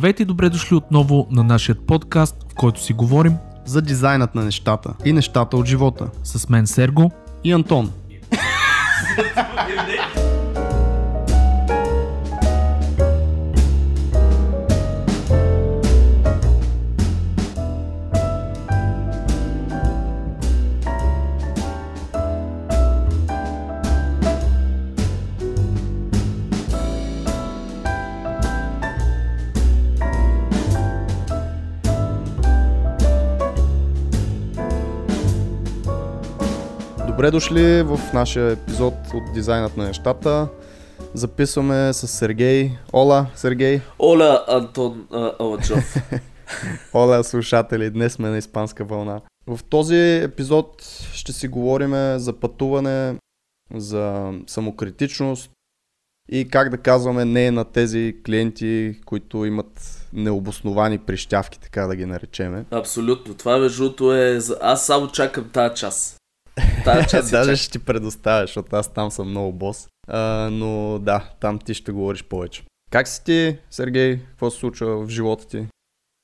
Здравейте и добре дошли отново на нашия подкаст, в който си говорим за дизайнът на нещата и нещата от живота. с мен Серго. И Антон. Добре дошли в нашия епизод от Дизайнът на нещата. Записваме с Сергей. Ола, Сергей. Оля Антон а, Аладжов. Ола, слушатели. Днес сме на испанска вълна. В този епизод ще си говорим за пътуване, за самокритичност и как да казваме не на тези клиенти, които имат необосновани прищявки, така да ги наречеме. Абсолютно. Това между другото е... Аз само чакам тази час. Тази час си Даже ще ти предоставя, защото аз там съм много бос. А, но да, там ти ще говориш повече. Как си ти, Сергей? Какво се случва в живота ти?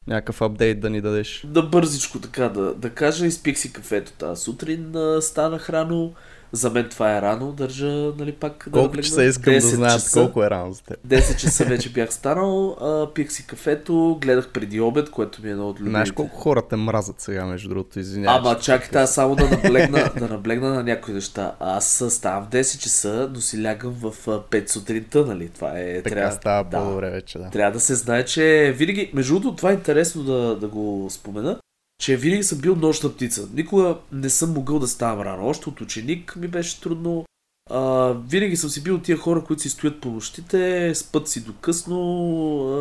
Някакъв апдейт да ни дадеш? Да бързичко така да, да кажа, изпих си кафето тази сутрин, станах рано. За мен това е рано, държа, нали пак да Колко наблегна. часа искам да 10 знаят часа. колко е рано за теб? 10 часа вече бях станал, а, пих си кафето, гледах преди обед, което ми е едно от любимите. Знаеш колко хора те мразят сега, между другото, извинявай. Ама чакай, тази само да наблегна, да наблегна на някои неща. Аз ставам в 10 часа, но си лягам в а, 5 сутринта, нали? Това е... Така трябва, става да. по-добре вече, да. Трябва да се знае, че винаги, между другото, това е интересно да, да го спомена, че винаги съм бил нощна птица. Никога не съм могъл да ставам рано. Още от ученик ми беше трудно. А, винаги съм си бил тия хора, които си стоят по нощите, спът си до късно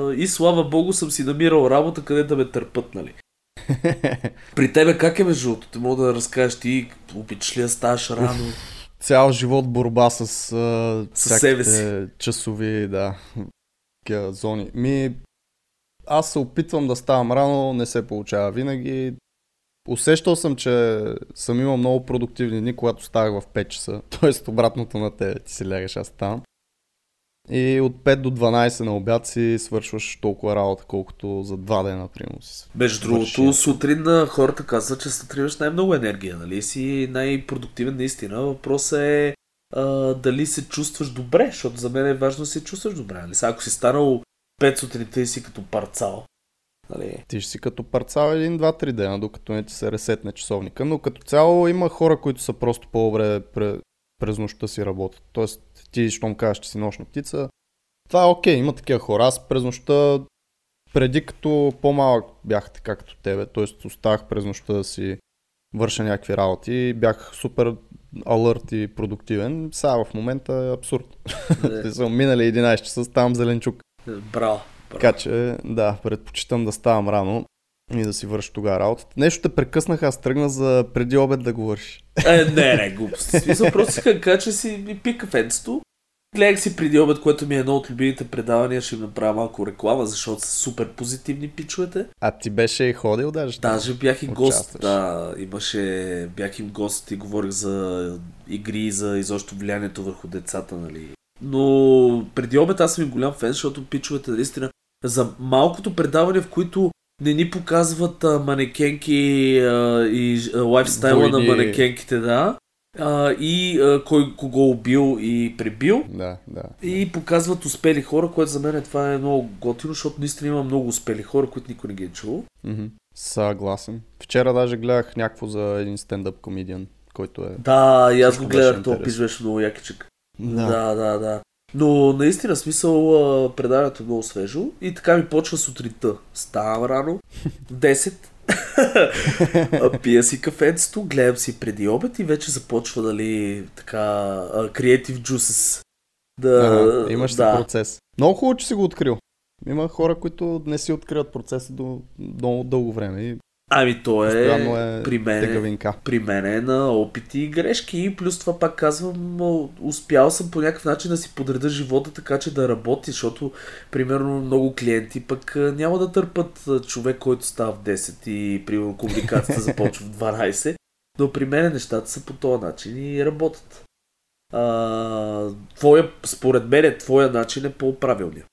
а, и слава богу съм си намирал работа, къде да ме търпат, нали? При тебе как е между другото? Те мога да разкажеш ти, обичаш ли да ставаш рано? Цял живот борба с, а, Със себе всякакви часови, да, зони. Ми, аз се опитвам да ставам рано, не се получава винаги. Усещал съм, че съм имал много продуктивни дни, когато ставах в 5 часа. Тоест обратното на те, ти си лягаш, аз ставам. И от 5 до 12 на обяд си свършваш толкова работа, колкото за 2 дена, примерно си. Между другото, сутрин а, хората казват, че сутрин имаш най-много енергия, нали? Си най-продуктивен наистина. Въпросът е а, дали се чувстваш добре, защото за мен е важно да се чувстваш добре. Нали? Сега, ако си станал 5 сутринта и си като парцал, нали? Ти ще си като парцал един, два, три дена, докато не ти се ресетне часовника, но като цяло има хора, които са просто по-добре пре, през нощта си работят. Тоест, ти, щом кажеш, че си нощна птица, това е окей, има такива хора. Аз през нощта, преди като по-малък бях така като тебе, т.е. оставах през нощта да си върша някакви работи, бях супер алърт и продуктивен. Сега в момента е абсурд. Е, Съм минали 11 часа, ставам зеленчук. Браво. Така че, да, предпочитам да ставам рано и да си върша тогава работата. Нещо те прекъснах, аз тръгна за преди обед да говориш. Е, не, не, глупости. Смисъл, просто си кажа, че си ми пи кафенцето. Гледах си преди обед, което ми е едно от любимите предавания, ще им направя малко реклама, защото са супер позитивни пичовете. А ти беше и ходил даже? Даже бях и гост, Участваш. да, имаше, бях им гост и говорих за игри, за изобщо влиянието върху децата, нали. Но преди обед аз съм им голям фен, защото пичовете наистина за малкото предаване, в които не ни показват а, манекенки а, и а, лайфстайла на Войни. манекенките, да, а, и а, кой кого убил и пребил. Да, да. И показват успели хора, което за мен е, това е много готино, защото наистина има много успели хора, които никой не ги е чувал. Мгм. Съгласен. Вчера даже гледах някакво за един стендъп комедиан, който е... Да, и аз го гледах, то пиш беше много якичък. Да. да, да, да. Но наистина смисъл предаването е много свежо и така ми почва сутринта. Ставам рано, 10, а, пия си кафенцето, гледам си преди обед и вече започва, нали, така, creative juices. Да, Ага, имаш да. процес. Много хубаво, че си го открил. Има хора, които не си откриват процеса до много дълго време и Ами то е, е при мен, тегавинка. при мен е на опити и грешки и плюс това пак казвам, успял съм по някакъв начин да си подреда живота така, че да работи, защото примерно много клиенти пък няма да търпат човек, който става в 10 и примерно комуникацията започва в 12, но при мен нещата са по този начин и работят. А, твоя, според мен, твоя начин е по-правилния.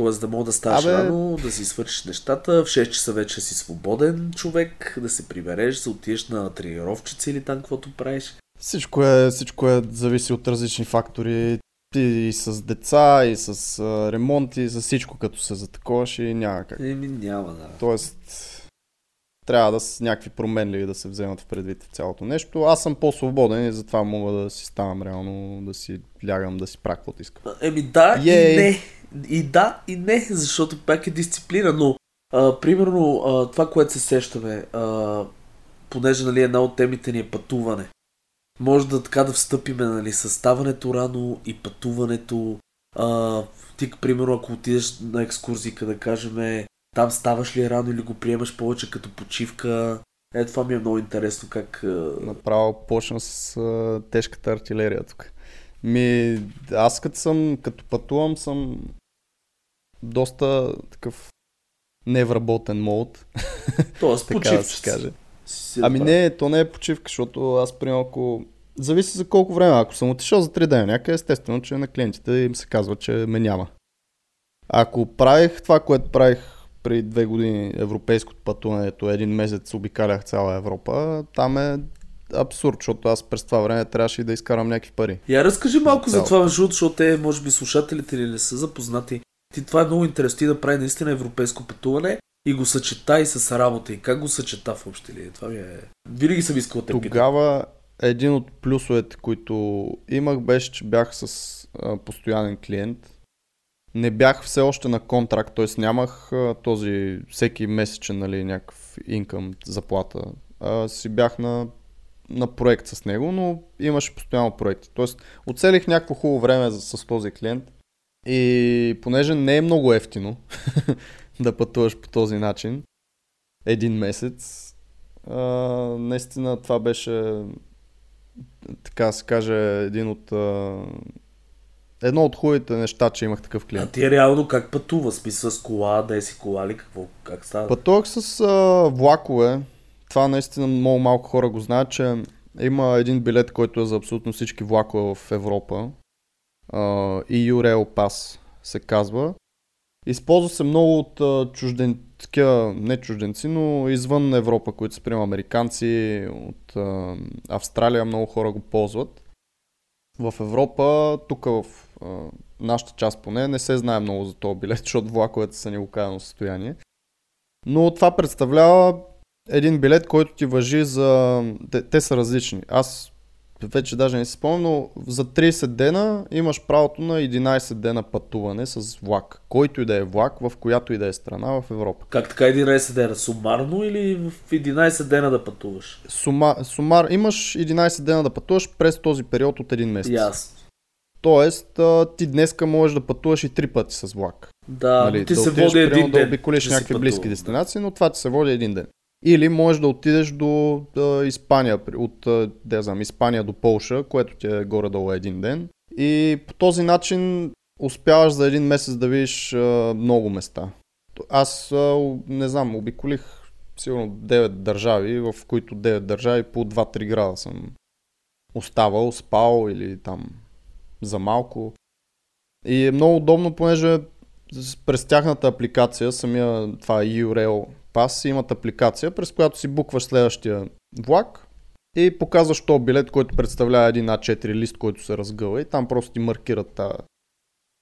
Тоест да мога да ставаш Абе- рано, да си свършиш нещата, в 6 часа вече си свободен човек, да се прибереш, да отидеш на тренировчици или там, каквото правиш. Всичко е, всичко е зависи от различни фактори. Ти и с деца, и с а, ремонти, и с всичко, като се затаковаш и няма как. Еми няма, да. Тоест, трябва да с някакви променливи да се вземат в предвид в цялото нещо. Аз съм по-свободен и затова мога да си ставам реално, да си лягам, да си правя каквото искам. Еми да Ей! и не. И да и не, защото пак е дисциплина, но а, примерно а, това, което се сещаме, а, понеже нали, една от темите ни е пътуване. Може да така да встъпиме, нали, с ставането рано и пътуването. А, ти, примерно, ако отидеш на екскурзия, да кажем, там ставаш ли рано или го приемаш повече като почивка. Е, това ми е много интересно как... Направо почна с а, тежката артилерия тук. Ми, аз като съм, като пътувам съм доста такъв не в работен мод, Тоест, така да се каже. Си Ами не, то не е почивка, защото аз примерно ако... Зависи за колко време. Ако съм отишъл за 3 дена някъде, естествено, че на клиентите им се казва, че ме няма. Ако правих това, което правих преди две години европейското пътуването, един месец обикалях цяла Европа, там е абсурд, защото аз през това време трябваше и да изкарам някакви пари. Я разкажи малко за Цяло. това, защото те, може би, слушателите ли не са запознати. Ти това е много интересно ти да прави наистина европейско пътуване и го съчета и с работа. И как го съчета в общи линии? Това ми е... Винаги съм искал те. Тогава един от плюсовете, които имах, беше, че бях с а, постоянен клиент. Не бях все още на контракт, т.е. нямах а, този всеки месечен нали, някакъв инкъм, заплата. А, си бях на, на проект с него, но имаше постоянно проекти. Тоест оцелих някакво хубаво време за, с този клиент и понеже не е много ефтино да пътуваш по този начин, един месец, а, наистина това беше така се каже един от а, едно от хубавите неща, че имах такъв А клиент. ти реално как пътува? Смисъл с кола, да е си кола ли? Какво? Как става? Пътувах с а, влакове. Това наистина много малко хора го знаят, че има един билет, който е за абсолютно всички влакове в Европа. EU Rail Pass се казва. Използва се много от чужден, такива, не чужденци, но извън Европа, които са, примерно, американци, от а, Австралия много хора го ползват. В Европа, тук в а, нашата част поне, не се знае много за този билет, защото влаковете са неокаяно състояние. Но това представлява един билет, който ти въжи за... Те, те са различни. Аз вече даже не си спомням, но за 30 дена имаш правото на 11 дена пътуване с влак. Който и да е влак, в която и да е страна в Европа. Как така 11 дена? Сумарно или в 11 дена да пътуваш? Сума, сумар, имаш 11 дена да пътуваш през този период от един месец. Ясно. Тоест, ти днеска можеш да пътуваш и три пъти с влак. Да, нали, ти да се отидеш, води един примерно, ден. да обиколиш някакви близки пътувал. дестинации, но това ти се води един ден. Или можеш да отидеш до а, Испания, от да знам, Испания до Полша, което ти е горе-долу един ден. И по този начин успяваш за един месец да видиш а, много места. Аз а, не знам, обиколих сигурно 9 държави, в които 9 държави по 2-3 града съм оставал, спал или там за малко. И е много удобно, понеже през тяхната апликация, самия това URL Pass, имат апликация, през която си букваш следващия влак и показваш този билет, който представлява един А4 лист, който се разгъва и там просто ти маркират та,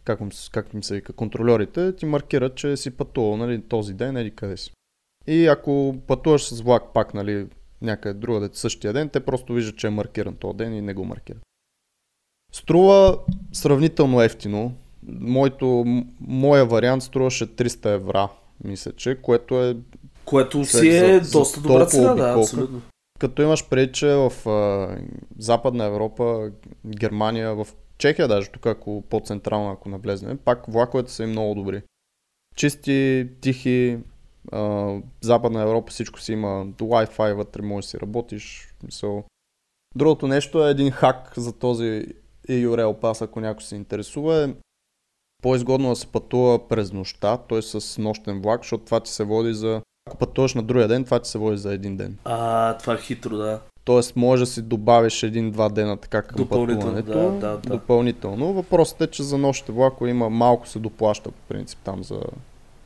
как, им, как им се вика, контролерите, ти маркират, че си пътувал нали, този ден или къде си. И ако пътуваш с влак пак, нали, някъде другаде същия ден, те просто виждат, че е маркиран този ден и не го маркират. Струва сравнително ефтино. Моето, моя вариант струваше 300 евра, мисля, че, което е Което си е за- за доста добра цена, да, абсолютно. като имаш преди, че в а, Западна Европа, Германия, в Чехия даже, тук ако по-централно, ако навлезнем, пак влаковете са им много добри. Чисти, тихи, а, Западна Европа всичко си има Wi-Fi вътре, можеш да си работиш. Мисъл. Другото нещо е един хак за този EU Rail Pass, ако някой се интересува, е по-изгодно да се пътува през нощта, т.е. с нощен влак, защото това ти се води за... Ако пътуваш на другия ден, това ти се води за един ден. А, това е хитро, да. Тоест може да си добавиш един-два дена така към Допълнително, пътуването. да, да, да. Допълнително. Въпросът е, че за нощите влакове има малко се доплаща по принцип там за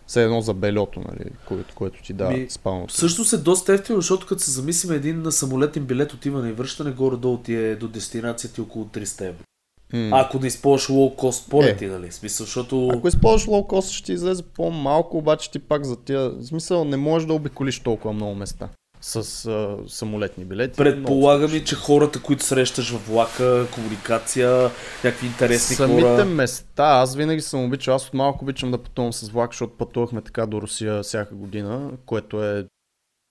все едно за белето, нали, което, което ти дава Ми, спалното. Всъщност е доста ефтино, защото като се замислим един на самолетен билет отиване и връщане, горе-долу ти е до дестинацията ти около 300 евро. М. Ако не използваш лоу-кост полети, Е. нали? Смисъл, защото... Ако използваш лоукост, ще ти излезе по-малко, обаче ти пак за тия... В смисъл, не можеш да обиколиш толкова много места с а, самолетни билети. Предполагам и, че хората, които срещаш във влака, комуникация, някакви интересни Самите хора. места, аз винаги съм обичал, аз от малко обичам да пътувам с влак, защото пътувахме така до Русия всяка година, което е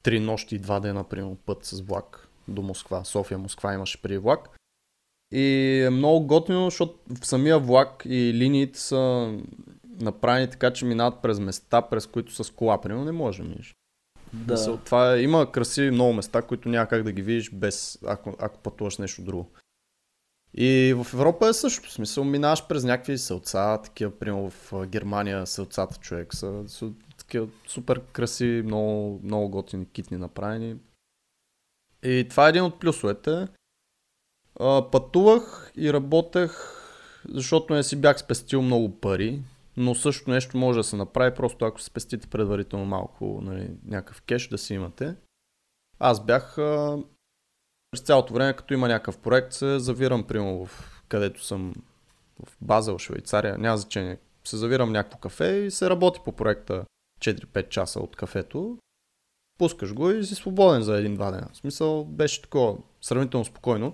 три нощи и два дена, примерно, път с влак до Москва. София, Москва имаше при влак. И е много готино, защото в самия влак и линиите са направени така, че минават през места, през които с кола, примерно, не може да минеш. Да. Мисъл, това е, има красиви много места, които няма как да ги видиш без, ако, ако пътуваш нещо друго. И в Европа е също. В смисъл, минаваш през някакви селца, такива, примерно в Германия селцата човек са, са такива супер красиви, много, много готини китни направени. И това е един от плюсовете. Пътувах и работех, защото не си бях спестил много пари, но също нещо може да се направи, просто ако спестите предварително малко нали, някакъв кеш да си имате. Аз бях а, през цялото време, като има някакъв проект, се завирам, примерно, в, където съм в Базел, Швейцария, няма значение. Се завирам някакво кафе и се работи по проекта 4-5 часа от кафето. Пускаш го и си свободен за един-два дена. В смисъл беше такова сравнително спокойно.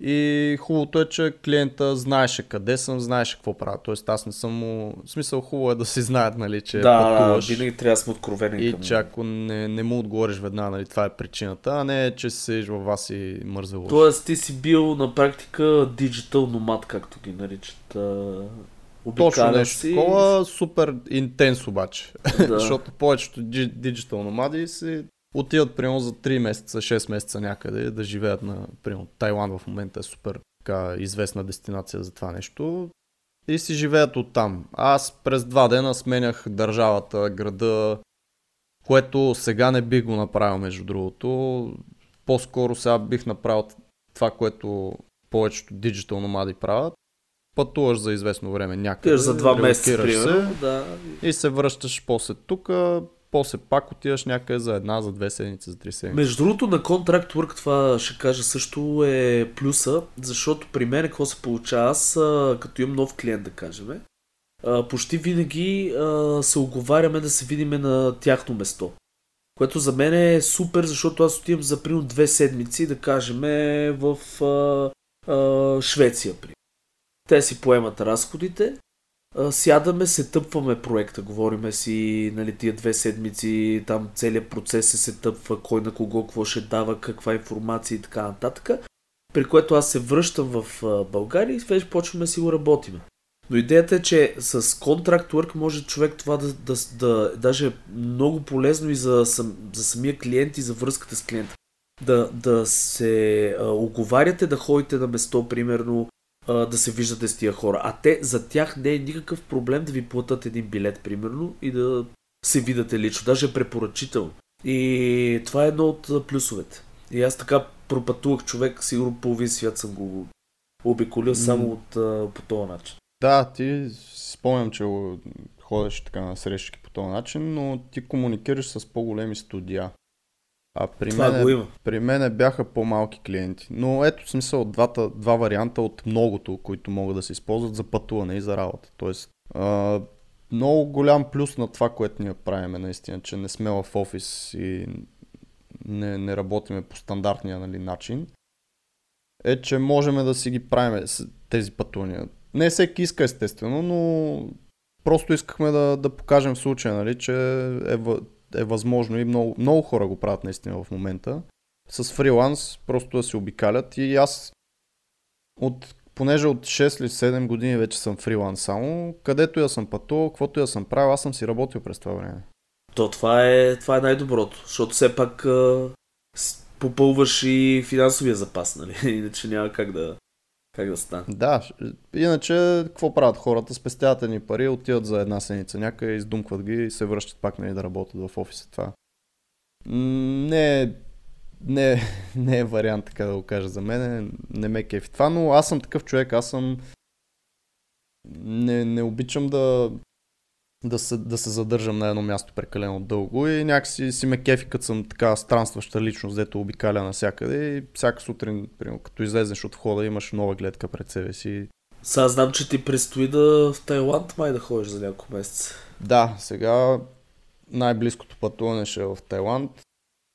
И хубавото е, че клиента знаеше къде съм, знаеше какво правя. Тоест аз не съм му... В смисъл хубаво е да си знаят, нали, че да, да, пътуваш. винаги трябва да сме откровени И към... че ако не, не му отговориш веднага, нали, това е причината, а не че си във вас и мързелуваш. Тоест ти си бил на практика диджитал номад, както ги наричат. Точно нещо си. такова, супер интенс обаче. Да. Защото повечето диджитал номади си отиват примерно за 3 месеца, 6 месеца някъде да живеят на, примерно, Тайланд в момента е супер така, известна дестинация за това нещо. И си живеят оттам. Аз през два дена сменях държавата, града, което сега не бих го направил между другото. По-скоро сега бих направил това, което повечето диджитал номади правят. Пътуваш за известно време някъде. Отиваш за два месеца, примерно. Да. и се връщаш после тук, после пак отиваш някъде за една, за две седмици, за три седмици. Между другото, на Contract Work това ще кажа също е плюса, защото при мен какво се получава, аз като имам нов клиент, да кажем, почти винаги се оговаряме да се видиме на тяхно место. Което за мен е супер, защото аз отивам за примерно две седмици, да кажем, в Швеция. При. Те си поемат разходите, сядаме, се тъпваме проекта, говориме си, нали, тия две седмици, там целият процес се се тъпва, кой на кого какво ще дава, каква информация и така нататък. При което аз се връщам в България и вече почваме да си го работиме. Но идеята е, че с Contract Work може човек това да, да, да даже е много полезно и за, сам, за самия клиент и за връзката с клиента. Да, да се а, оговаряте да ходите на место, примерно, да се виждате с тия хора. А те, за тях не е никакъв проблем да ви платят един билет, примерно, и да се видате лично. Даже е препоръчително. И това е едно от плюсовете. И аз така пропътувах човек, сигурно половин свят съм го обиколил само от, а, по този начин. Да, ти спомням, че ходиш така на срещи по този начин, но ти комуникираш с по-големи студия. А при Това мен, го при мен бяха по-малки клиенти. Но ето в смисъл двата, два варианта от многото, които могат да се използват за пътуване и за работа. Тоест, а, много голям плюс на това, което ние правим е наистина, че не сме в офис и не, не работиме по стандартния нали, начин, е, че можем да си ги правим тези пътувания. Не всеки иска естествено, но просто искахме да, да покажем в случая, нали, че е, е възможно и много, много хора го правят наистина в момента. С фриланс просто да се обикалят и аз от, понеже от 6 или 7 години вече съм фриланс само, където я съм пътувал, каквото я съм правил, аз съм си работил през това време. То това е, това е най-доброто, защото все пак а, попълваш и финансовия запас, нали? Иначе няма как да, как да иначе какво правят хората? Спестяват едни пари, отиват за една седмица някъде, издумкват ги и се връщат пак нали, да работят в офиса. Това не е не, не е вариант, така да го кажа за мен. Не ме кефи това, но аз съм такъв човек. Аз съм... Не, не обичам да, да се, да се задържам на едно място прекалено дълго и някакси си ме кефи, като съм така странстваща личност, дето обикаля навсякъде и всяка сутрин, примерно, като излезеш от входа, имаш нова гледка пред себе си. Сега знам, че ти предстои да в Тайланд май да ходиш за няколко месеца. Да, сега най-близкото пътуване ще е в Тайланд.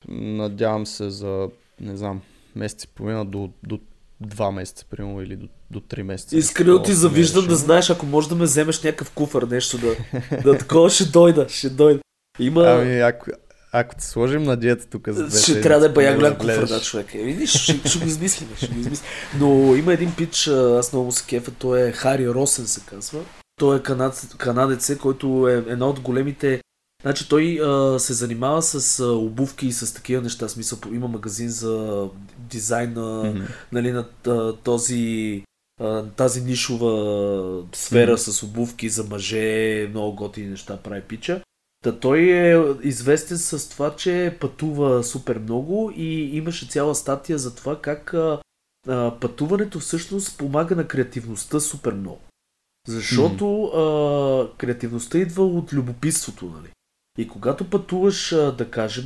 Надявам се за, не знам, месеци половина до, до два месеца, примерно, или до, до три месеца. Искрено ти завиждам да знаеш, ако можеш да ме вземеш някакъв куфър, нещо да, да такова ще дойда, ще дойда. Има... Ами, ако, ако те сложим на диета тук за две Ще трябва да е бая голям куфър, да, човек. Е, видиш, ще, ще го измислим, ще го измислим. Но има един пич, аз много се кефа, той е Хари Росен се казва. Той е канадец, канадец който е една от големите Значи той а, се занимава с а, обувки и с такива неща. Смисъл, има магазин за дизайн mm-hmm. нали, на а, този тази нишова сфера mm-hmm. с обувки за мъже, много готини неща прави пича. Та той е известен с това, че пътува супер много и имаше цяла статия за това как а, а, пътуването всъщност помага на креативността супер много. Защото mm. а, креативността идва от любопитството, нали? И когато пътуваш, да кажем,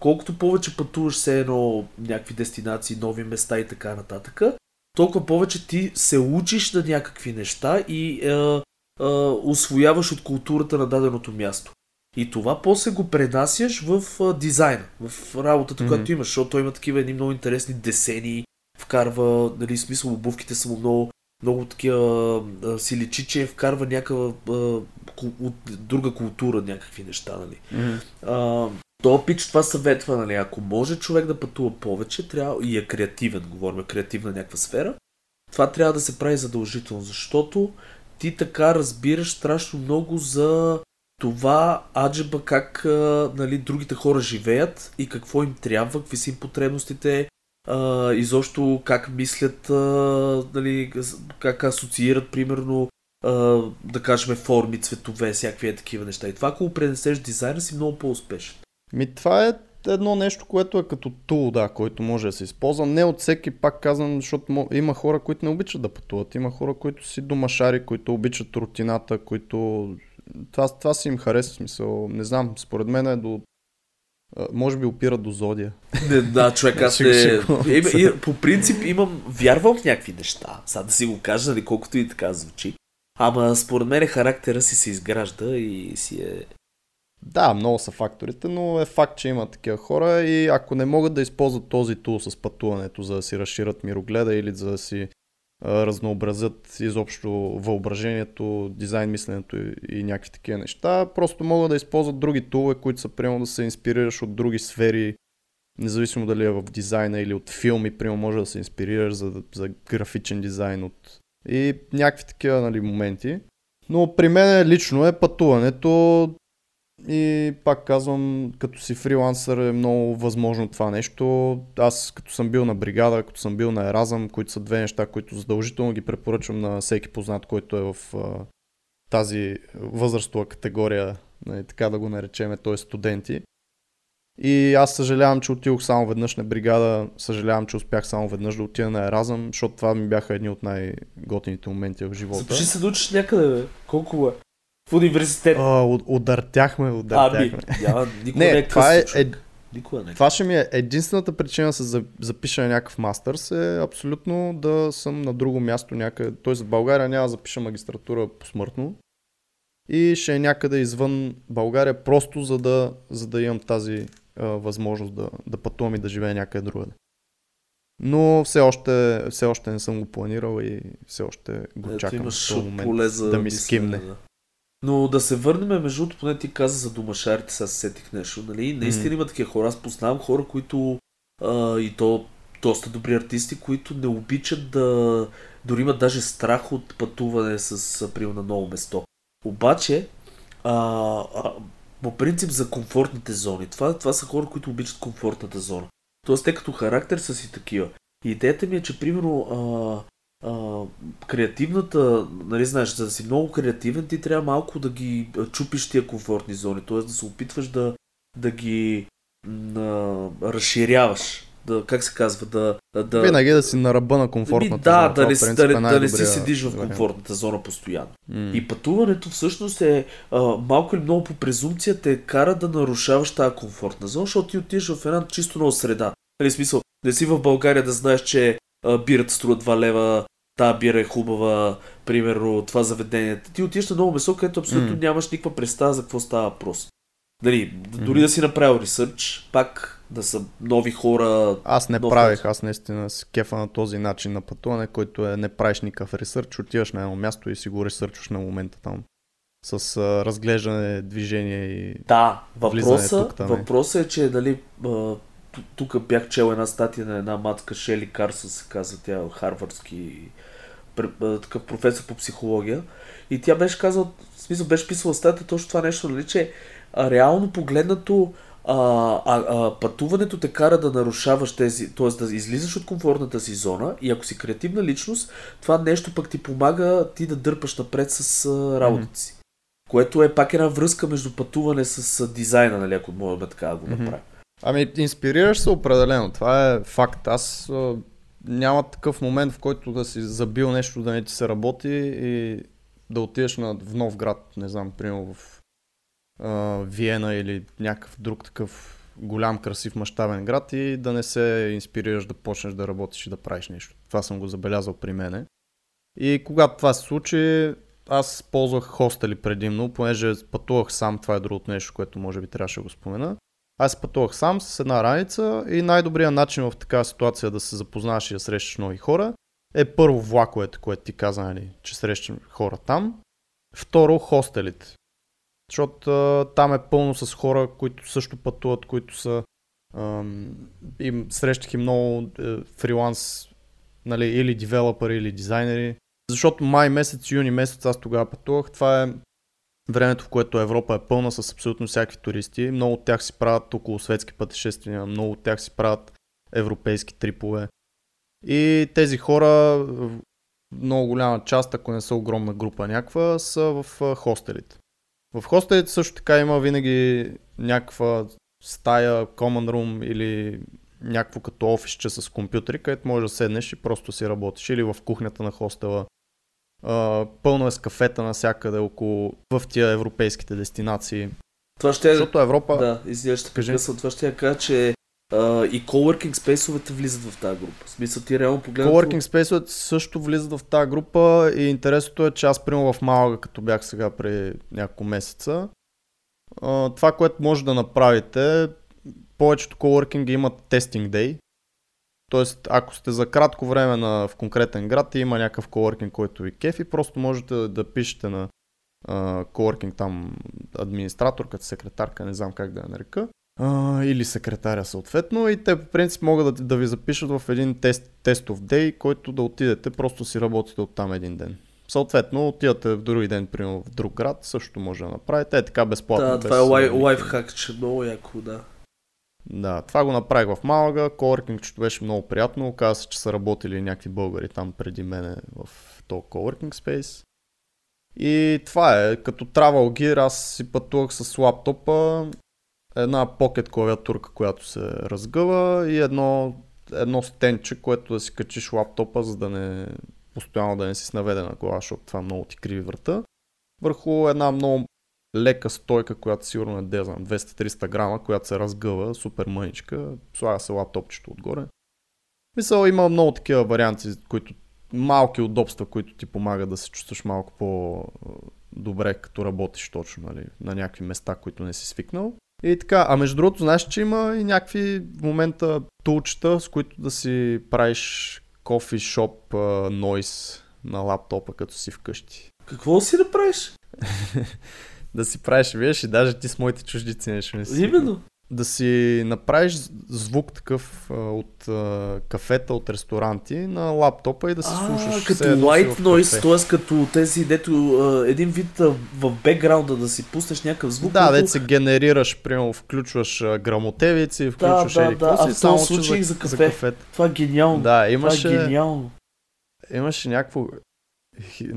колкото повече пътуваш се едно някакви дестинации, нови места и така нататък, толкова повече ти се учиш на някакви неща и е, е, освояваш от културата на даденото място. И това после го пренасяш в е, дизайна, в работата, mm-hmm. която имаш, защото той има такива едни много интересни десени, вкарва, нали, смисъл, обувките са му много много такива а, си личи, че вкарва някаква а, от друга култура някакви неща, нали. Mm-hmm. А, то пич това съветва, нали, ако може човек да пътува повече, трябва и е креативен, говорим креативна някаква сфера, това трябва да се прави задължително, защото ти така разбираш страшно много за това аджеба как нали, другите хора живеят и какво им трябва, какви са им потребностите, изобщо как мислят, нали, как асоциират, примерно, да кажем, форми, цветове, всякакви е такива неща. И това, ако пренесеш дизайна, си много по-успешен. Ми, това е едно нещо, което е като тул, да, който може да се използва. Не от всеки, пак казвам, защото има хора, които не обичат да пътуват. Има хора, които си домашари, които обичат рутината, които... Това, това си им харесва, смисъл. Не знам, според мен е до може би опира до Зодия. Не, да, човек, аз не... И, и, по принцип имам, вярвам в някакви неща. Сега да си го кажа, нали, колкото и така звучи. Ама според мен характера си се изгражда и си е... Да, много са факторите, но е факт, че има такива хора и ако не могат да използват този тул с пътуването, за да си разширят мирогледа или за да си разнообразят изобщо въображението, дизайн мисленето и, и някакви такива неща. Просто могат да използват други тулове, които са примерно да се инспирираш от други сфери, независимо дали е в дизайна или от филми, примерно може да се инспирираш за, за графичен дизайн от и някакви такива нали, моменти. Но при мен лично е пътуването и пак казвам, като си фрилансър е много възможно това нещо. Аз като съм бил на бригада, като съм бил на Еразъм, които са две неща, които задължително ги препоръчвам на всеки познат, който е в а, тази възрастова категория, нали, така да го наречеме, т.е. студенти. И аз съжалявам, че отидох само веднъж на бригада, съжалявам, че успях само веднъж да отида на Еразъм, защото това ми бяха едни от най-готините моменти в живота. Запиши се да учиш някъде, бе. Колко е? В университет. А, удъртяхме, удъртяхме. Няма, никога не, не е това е, е, Никога не. Това ще ми е единствената причина да се запиша на някакъв мастърс е абсолютно да съм на друго място някъде. Тоест в България няма да запиша магистратура посмъртно и ще е някъде извън България просто за да, за да имам тази а, възможност да, да пътувам и да живея някъде другаде. Но все още, все още не съм го планирал и все още го Ето чакам в този момент да ми скимне. Да. Но да се върнем, между другото, поне ти каза за домашарите, сега сетих нещо, нали? Наистина mm. има такива хора. Аз познавам хора, които а, и то доста добри артисти, които не обичат да... Дори имат даже страх от пътуване с, примерно, на ново место. Обаче, а, а, по принцип за комфортните зони. Това, това са хора, които обичат комфортната зона. Тоест, те като характер са си такива. И идеята ми е, че примерно а, креативната, нали знаеш, за да си много креативен, ти трябва малко да ги чупиш тия комфортни зони, т.е. да се опитваш да, да ги на, разширяваш. Да, как се казва, да... да Винаги да си на ръба на комфортната да, зона. Да, Това, си- принцип, да, е да не си седиш в комфортната зона постоянно. М. И пътуването всъщност е а, малко или много по презумпция те кара да нарушаваш тази комфортна зона, защото ти отиваш в една чисто нова среда. Нали, смисъл, не си в България да знаеш, че бирата струва 2 лева, тази бира е хубава, примерно това заведение. Ти отиваш на ново месо, където абсолютно М. нямаш никаква представа за какво става въпрос. Нали, дори Мгм. да си направил ресърч, пак да са нови хора. Аз не правих, аз наистина с кефа на този начин на пътуване, който е не правиш никакъв ресърч, отиваш на едно място и си го ресърчваш на момента там. С а, разглеждане, движение и... Да, въпроса, тук, там е. въпросът е, че ту- тук бях чел една статия на една матка Шели Карсън, се казва тя харвардски такъв професор по психология. И тя беше казала, в смисъл беше писала в статия точно това нещо, нали, че а, реално погледнато а, а, а, пътуването те кара да нарушаваш тези, т.е. да излизаш от комфортната си зона и ако си креативна личност, това нещо пък ти помага ти да дърпаш напред с а, работата си. Което е пак една връзка между пътуване с а, дизайна, нали, ако можем така да го Мгм. направим. Ами, инспирираш се определено. Това е факт. Аз няма такъв момент, в който да си забил нещо да не ти се работи и да отидеш на, в нов град, не знам, примерно в а, Виена или някакъв друг такъв голям, красив, мащабен град и да не се инспирираш да почнеш да работиш и да правиш нещо. Това съм го забелязал при мене. И когато това се случи, аз ползвах хостели предимно, понеже пътувах сам, това е другото нещо, което може би трябваше да го спомена. Аз пътувах сам с една раница и най-добрият начин в такава ситуация да се запознаваш и да срещаш нови хора е първо влаковете, което ти каза, нали, че срещаш хора там. Второ, хостелите. Защото а, там е пълно с хора, които също пътуват, които са... Ам, и срещах и много е, фриланс, нали, или девелопери, или дизайнери. Защото май месец, юни месец аз тогава пътувах. Това е времето, в което Европа е пълна с абсолютно всякакви туристи. Много от тях си правят около светски пътешествия, много от тях си правят европейски трипове. И тези хора, много голяма част, ако не са огромна група някаква, са в хостелите. В хостелите също така има винаги някаква стая, common room или някакво като офисче с компютри, където можеш да седнеш и просто си работиш. Или в кухнята на хостела. А, пълно е с кафета навсякъде около в тия европейските дестинации. Това ще е... Защото Европа... Да, извинявай, ще Кажи. прекъсвам. Това ще я кажа, че а, и coworking спейсовете влизат в тази група. В смисъл ти реално погледнато... Coworking Space също влизат в тази група и интересното е, че аз примерно в Малага, като бях сега при няколко месеца, а, това, което може да направите, повечето coworking имат тестинг дей. Тоест, ако сте за кратко време на, в конкретен град и има някакъв coworking, който ви кефи, просто можете да, да пишете на а, coworking там администраторката, секретарка, не знам как да я нарека, а, или секретаря съответно и те по принцип могат да, да ви запишат в един тест, тестов дей, който да отидете, просто си работите от там един ден. Съответно, отивате в други ден, примерно в друг град, също може да направите. Е така безплатно. Да, без, това е лайфхак, че много яко, да. Да, това го направих в Малага, coworking беше много приятно, оказа се, че са работили някакви българи там преди мене в този coworking space. И това е, като travel gear, аз си пътувах с лаптопа, една pocket клавиатурка, която се разгъва и едно, едно стенче, което да си качиш лаптопа, за да не постоянно да не си с наведена глава, защото това много ти криви врата. Върху една много лека стойка, която сигурно е, де, знам, 200-300 грама, която се разгъва, супер мъничка, слага се лаптопчето отгоре. Мисъл, има много такива варианти, които малки удобства, които ти помагат да се чувстваш малко по-добре, като работиш точно, нали, на някакви места, които не си свикнал. И така, а между другото, знаеш, че има и някакви в момента тулчета, с които да си правиш кофи шоп нойс на лаптопа, като си вкъщи. Какво си да правиш? Да си правиш, виж, и даже ти с моите чуждици не си. Именно. Да си направиш звук такъв а, от а, кафета, от ресторанти на лаптопа и да се слушаш. А, все като white noise, кафе. т.е. като тези, дето а, един вид а, в бекграунда да си пуснеш някакъв звук. Да, дете се генерираш, примерно включваш а, грамотевици, включваш да, да, какво а в този случай за за кафе. кафета. Това е гениално. Да, Това е имаше, гениално. имаше някакво...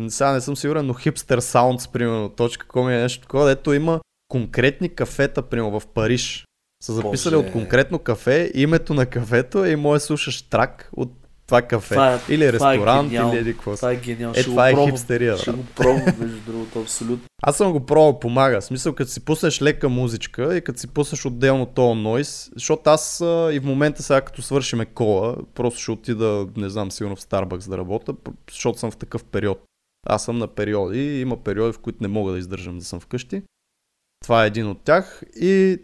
Сега не съм сигурен, но Hipster Sounds, примерно, .com е нещо такова, дето има конкретни кафета, примерно в Париж. Са записали Боже. от конкретно кафе, името на кафето и може слушаш трак от това кафе. Това е- или това е ресторант, гениално. или какво. Това е гениално. Е, Ще това е пробвам. хипстерия, Ще го пробвам, между другото, абсолютно. Аз съм го пробвал, помага. В смисъл, като си пуснеш лека музичка и като си пуснеш отделно този нойс, защото аз а, и в момента сега като свършиме кола, просто ще отида, не знам, сигурно в Starbucks да работя, защото съм в такъв период. Аз съм на периоди и има периоди, в които не мога да издържам да съм вкъщи. Това е един от тях и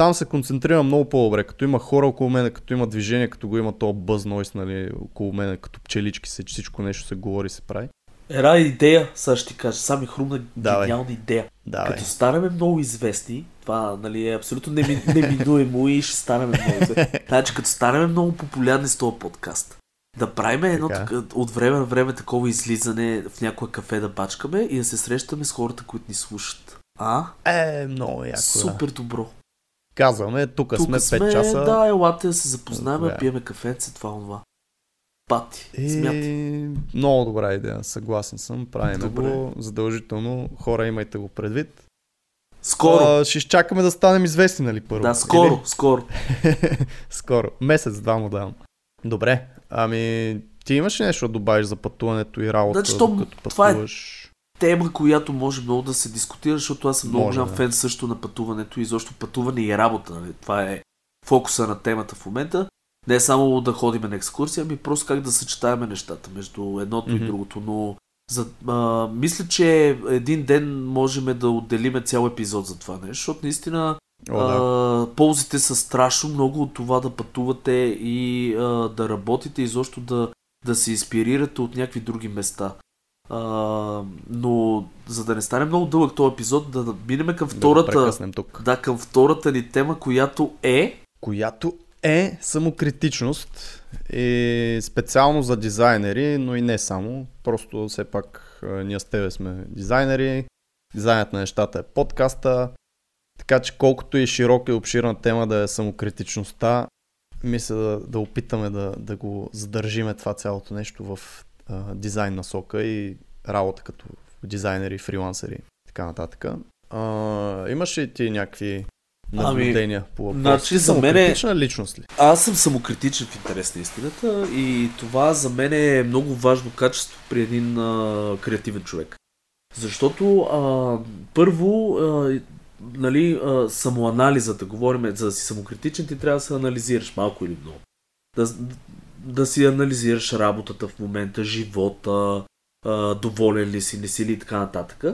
там се концентрирам много по-добре, като има хора около мен, като има движение, като го има то бъз нойс, нали, около мен, като пчелички се, всичко нещо се говори се прави. Една идея, сега ще ти кажа, сами хрумна Давай. гениална идея. Да, Като станем много известни, това нали, е абсолютно неми, неминуемо и ще станем много известни. Значи, като станем много популярни с този подкаст, да правим едно Така. от време на време такова излизане в някое кафе да бачкаме и да се срещаме с хората, които ни слушат. А? Е, много яко. Супер добро. Казваме, тук сме 5 сме, часа. да, елате да се запознаем, Добре. пиеме кафенце, това, това. Пати, И... смятай. Много добра идея, съгласен съм. Правим Добре. го. Задължително. Хора, имайте го предвид. Скоро. А, ще изчакаме да станем известни, нали, първо? да, скоро, Или? скоро. скоро. Месец, два му давам. Добре. Ами, ти имаш ли нещо да добавиш за пътуването и работа, Значи, то- докато това е- пътуваш? Тема, която може много да се дискутира, защото аз съм много Може, голям да. фен също на пътуването и защо пътуване и работа. Нали? Това е фокуса на темата в момента. Не е само да ходим на екскурсия, ами просто как да съчетаваме нещата между едното Мгм. и другото. Но за, а, мисля, че един ден можем да отделиме цял епизод за това нещо, защото наистина О, да. а, ползите са страшно много от това да пътувате и а, да работите и защо да, да се инспирирате от някакви други места. А, но за да не стане много дълъг този епизод, да минем към Да втората, прекъснем тук. да, към втората ни тема, която е Която е самокритичност и специално за дизайнери, но и не само. Просто все пак ние с тебе сме дизайнери, дизайнът на нещата е подкаста, така че колкото и широка и обширна тема да е самокритичността, мисля да, да опитаме да, да го задържиме това цялото нещо в а, дизайн насока и работа като дизайнери, фрилансери и така нататък. А, имаш ли ти някакви наблюдения по въпроса? значи за мен е- личност ли? Аз съм самокритичен в интерес на истината и това за мен е много важно качество при един а, креативен човек. Защото а, първо, а, нали, а, самоанализата, говорим за да си самокритичен, ти трябва да се анализираш малко или много. Да, да си анализираш работата в момента, живота, доволен ли си, не си ли и така нататък.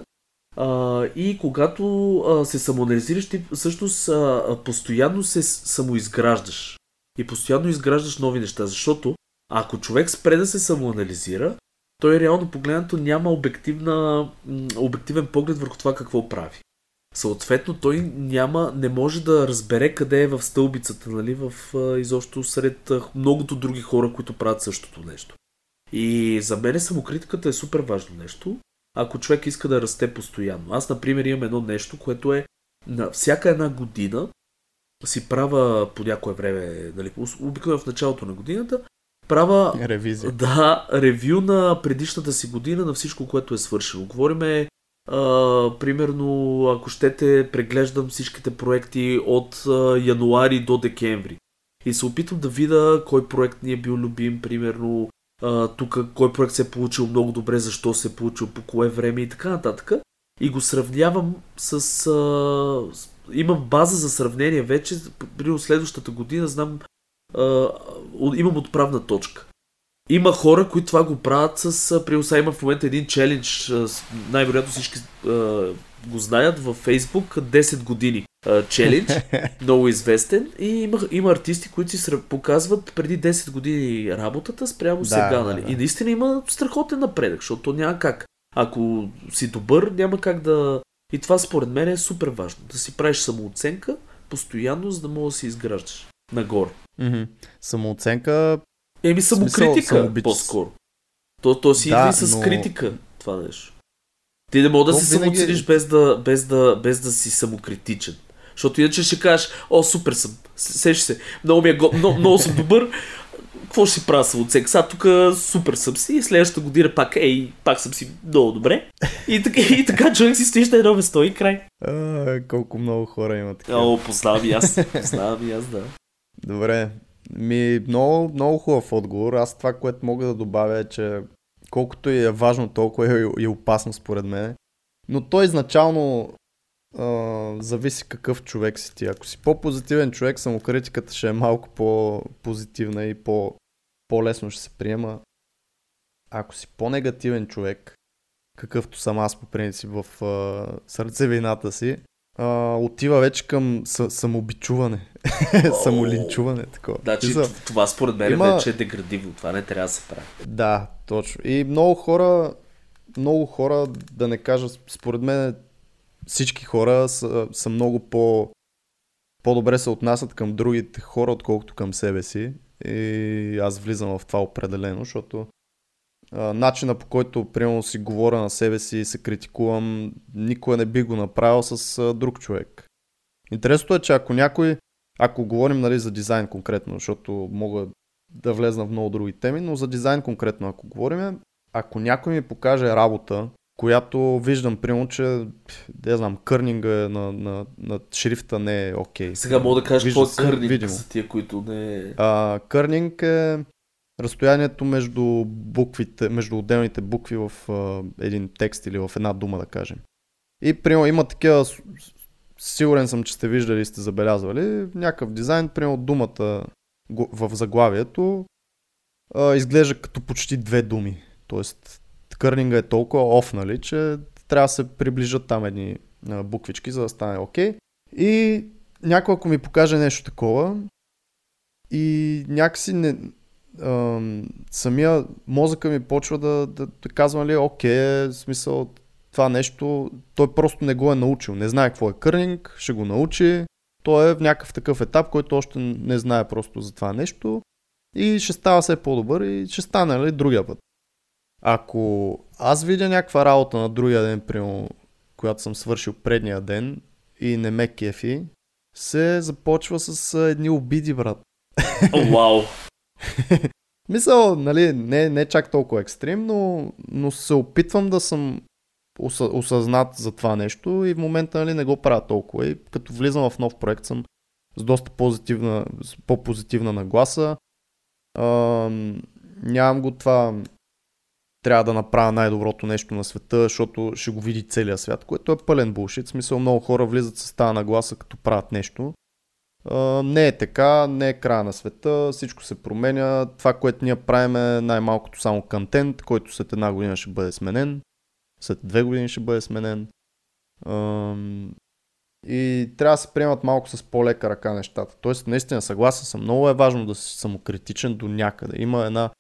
И когато се самоанализираш, ти всъщност постоянно се самоизграждаш. И постоянно изграждаш нови неща, защото ако човек спре да се самоанализира, той реално погледнато няма обективна, обективен поглед върху това какво прави. Съответно, той няма, не може да разбере къде е в стълбицата, нали, в изобщо сред многото други хора, които правят същото нещо. И за мен самокритиката е супер важно нещо, ако човек иска да расте постоянно. Аз, например, имам едно нещо, което е на всяка една година си правя по някое време, нали, обикновено в началото на годината, правя Ревизия. да, ревю на предишната си година на всичко, което е свършило. Говориме, а, примерно, ако щете, преглеждам всичките проекти от а, януари до декември. И се опитвам да видя кой проект ни е бил любим, примерно, тук кой проект се е получил много добре, защо се е получил, по кое време и така нататък. И го сравнявам с... С имам база за сравнение вече, при следващата година знам, имам отправна точка. Има хора, които това го правят с... а, При сега има в момента един челендж, най-вероятно всички а, го знаят във Facebook, 10 години а, челендж, много известен. И има, има артисти, които си показват преди 10 години работата спрямо Да, сега. да, Нали? да. И наистина има страхотен напредък, защото то няма как. Ако си добър, няма как да... И това според мен е супер важно. Да си правиш самооценка постоянно, за да можеш да си изграждаш нагоре. Мгм. Самооценка, Еми самокритика по-скоро. То, то си Да, идва и с но- критика това нещо. Ти не мога да се винаги- самооцениш без да, без, да, без да си самокритичен. Защото иначе ще кажеш, о, супер съм, с- сеш се, много ми е го... много, много съм добър, какво ще си правя самоценка? Сега тук супер съм си и следващата година пак, ей, пак съм си много добре. И така, и така човек си стоиш на едно место и край. А, колко много хора има така. О, познавам и аз. Познавам и аз, да. Добре. Ми, много, много хубав отговор. Аз това, което мога да добавя е, че колкото и е важно, толкова е и опасно според мен. Но той изначално а, зависи какъв човек си ти. Ако си по-позитивен човек, самокритиката ще е малко по-позитивна и по- по-лесно ще се приема. Ако си по-негативен човек, какъвто съм аз по принцип в а, сърцевината си, а, отива вече към с- самобичуване, самолинчуване. Такова. Значи, Мисля, това според мен Има- вече е деградивно. Това не трябва да се прави. Да, точно. И много хора, много хора, да не кажа, според мен всички хора са, са много по, по-добре се отнасят към другите хора, отколкото към себе си. И аз влизам в това определено, защото а, начина по който примерно си говоря на себе си и се критикувам, никога не би го направил с а, друг човек. Интересното е, че ако някой, ако говорим нали, за дизайн конкретно, защото мога да влезна в много други теми, но за дизайн конкретно, ако говорим, ако някой ми покаже работа, която виждам, примерно, че, да знам, кърнинга е на, на, на шрифта не е окей. Сега мога да кажа какво е се кърник видимо. за тия, които не... А, кърнинг е разстоянието между буквите, между отделните букви в а, един текст или в една дума, да кажем. И примерно има такива, сигурен съм, че сте виждали и сте забелязвали, някакъв дизайн, примерно думата в заглавието а, изглежда като почти две думи. Тоест, кърнинга е толкова оф, нали, че трябва да се приближат там едни а, буквички, за да стане окей. И някой ако ми покаже нещо такова и някакси не, самия мозъка ми почва да, да, да казва, нали, окей, смисъл това нещо, той просто не го е научил. Не знае какво е кърнинг, ще го научи. Той е в някакъв такъв етап, който още не знае просто за това нещо и ще става все по-добър и ще стане нали, другия път. Ако аз видя някаква работа на другия ден, примерно, която съм свършил предния ден и не ме кефи, се започва с едни обиди, брат. Вау! Мисъл, нали, не, не чак толкова екстрем, но, но се опитвам да съм осъзнат за това нещо и в момента нали, не го правя толкова. И като влизам в нов проект съм с доста позитивна, с по-позитивна нагласа. Ам, нямам го това трябва да направя най-доброто нещо на света, защото ще го види целия свят, което е пълен булшит. В смисъл много хора влизат с тази нагласа, като правят нещо. Не е така, не е края на света, всичко се променя. Това, което ние правим е най-малкото само контент, който след една година ще бъде сменен, след две години ще бъде сменен. И трябва да се приемат малко с по-лека ръка нещата. Тоест, наистина съгласен съм. Много е важно да си самокритичен до някъде. Има една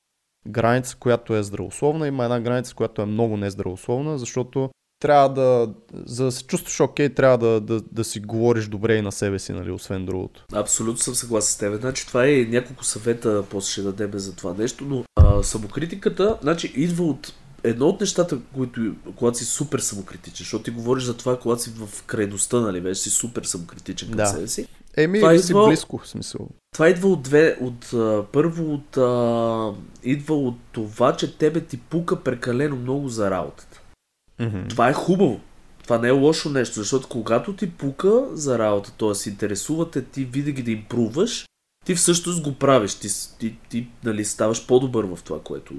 граница, която е здравословна, има една граница, която е много нездравословна, защото трябва да, за да се чувстваш окей, трябва да, да, да си говориш добре и на себе си, нали, освен другото. Абсолютно съм съгласен с теб. Значи това е няколко съвета, после ще дадем за това нещо, но а, самокритиката, значи идва от едно от нещата, които, когато си супер самокритичен, защото ти говориш за това, когато си в крайността, нали, вече си супер самокритичен към Да. себе си. Еми, Това си идва- близко, в смисъл. Това идва от две, от първо от, а, идва от това, че тебе ти пука прекалено много за работата. Mm-hmm. Това е хубаво. Това не е лошо нещо, защото когато ти пука за работа, т.е. интересувате ти винаги да импруваш, ти всъщност го правиш. Ти, ти, ти нали, ставаш по-добър в това, което...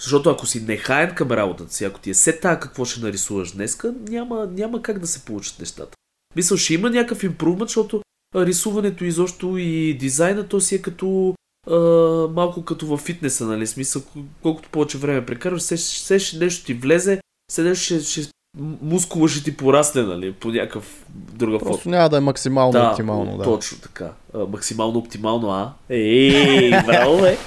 Защото ако си нехаен към работата си, ако ти е се тая какво ще нарисуваш днеска, няма, няма как да се получат нещата. Мисля, ще има някакъв импрувмент, защото рисуването изобщо и дизайна, то си е като а, малко като във фитнеса, нали? Смисъл, колкото повече време прекарваш, все ще нещо ти влезе, нещо ще, ще мускула ще ти порасне, нали? По някакъв друга форма. Просто няма да е максимално Да, оптимално, да. точно така. А, максимално оптимално, а? Ей, браво, бе!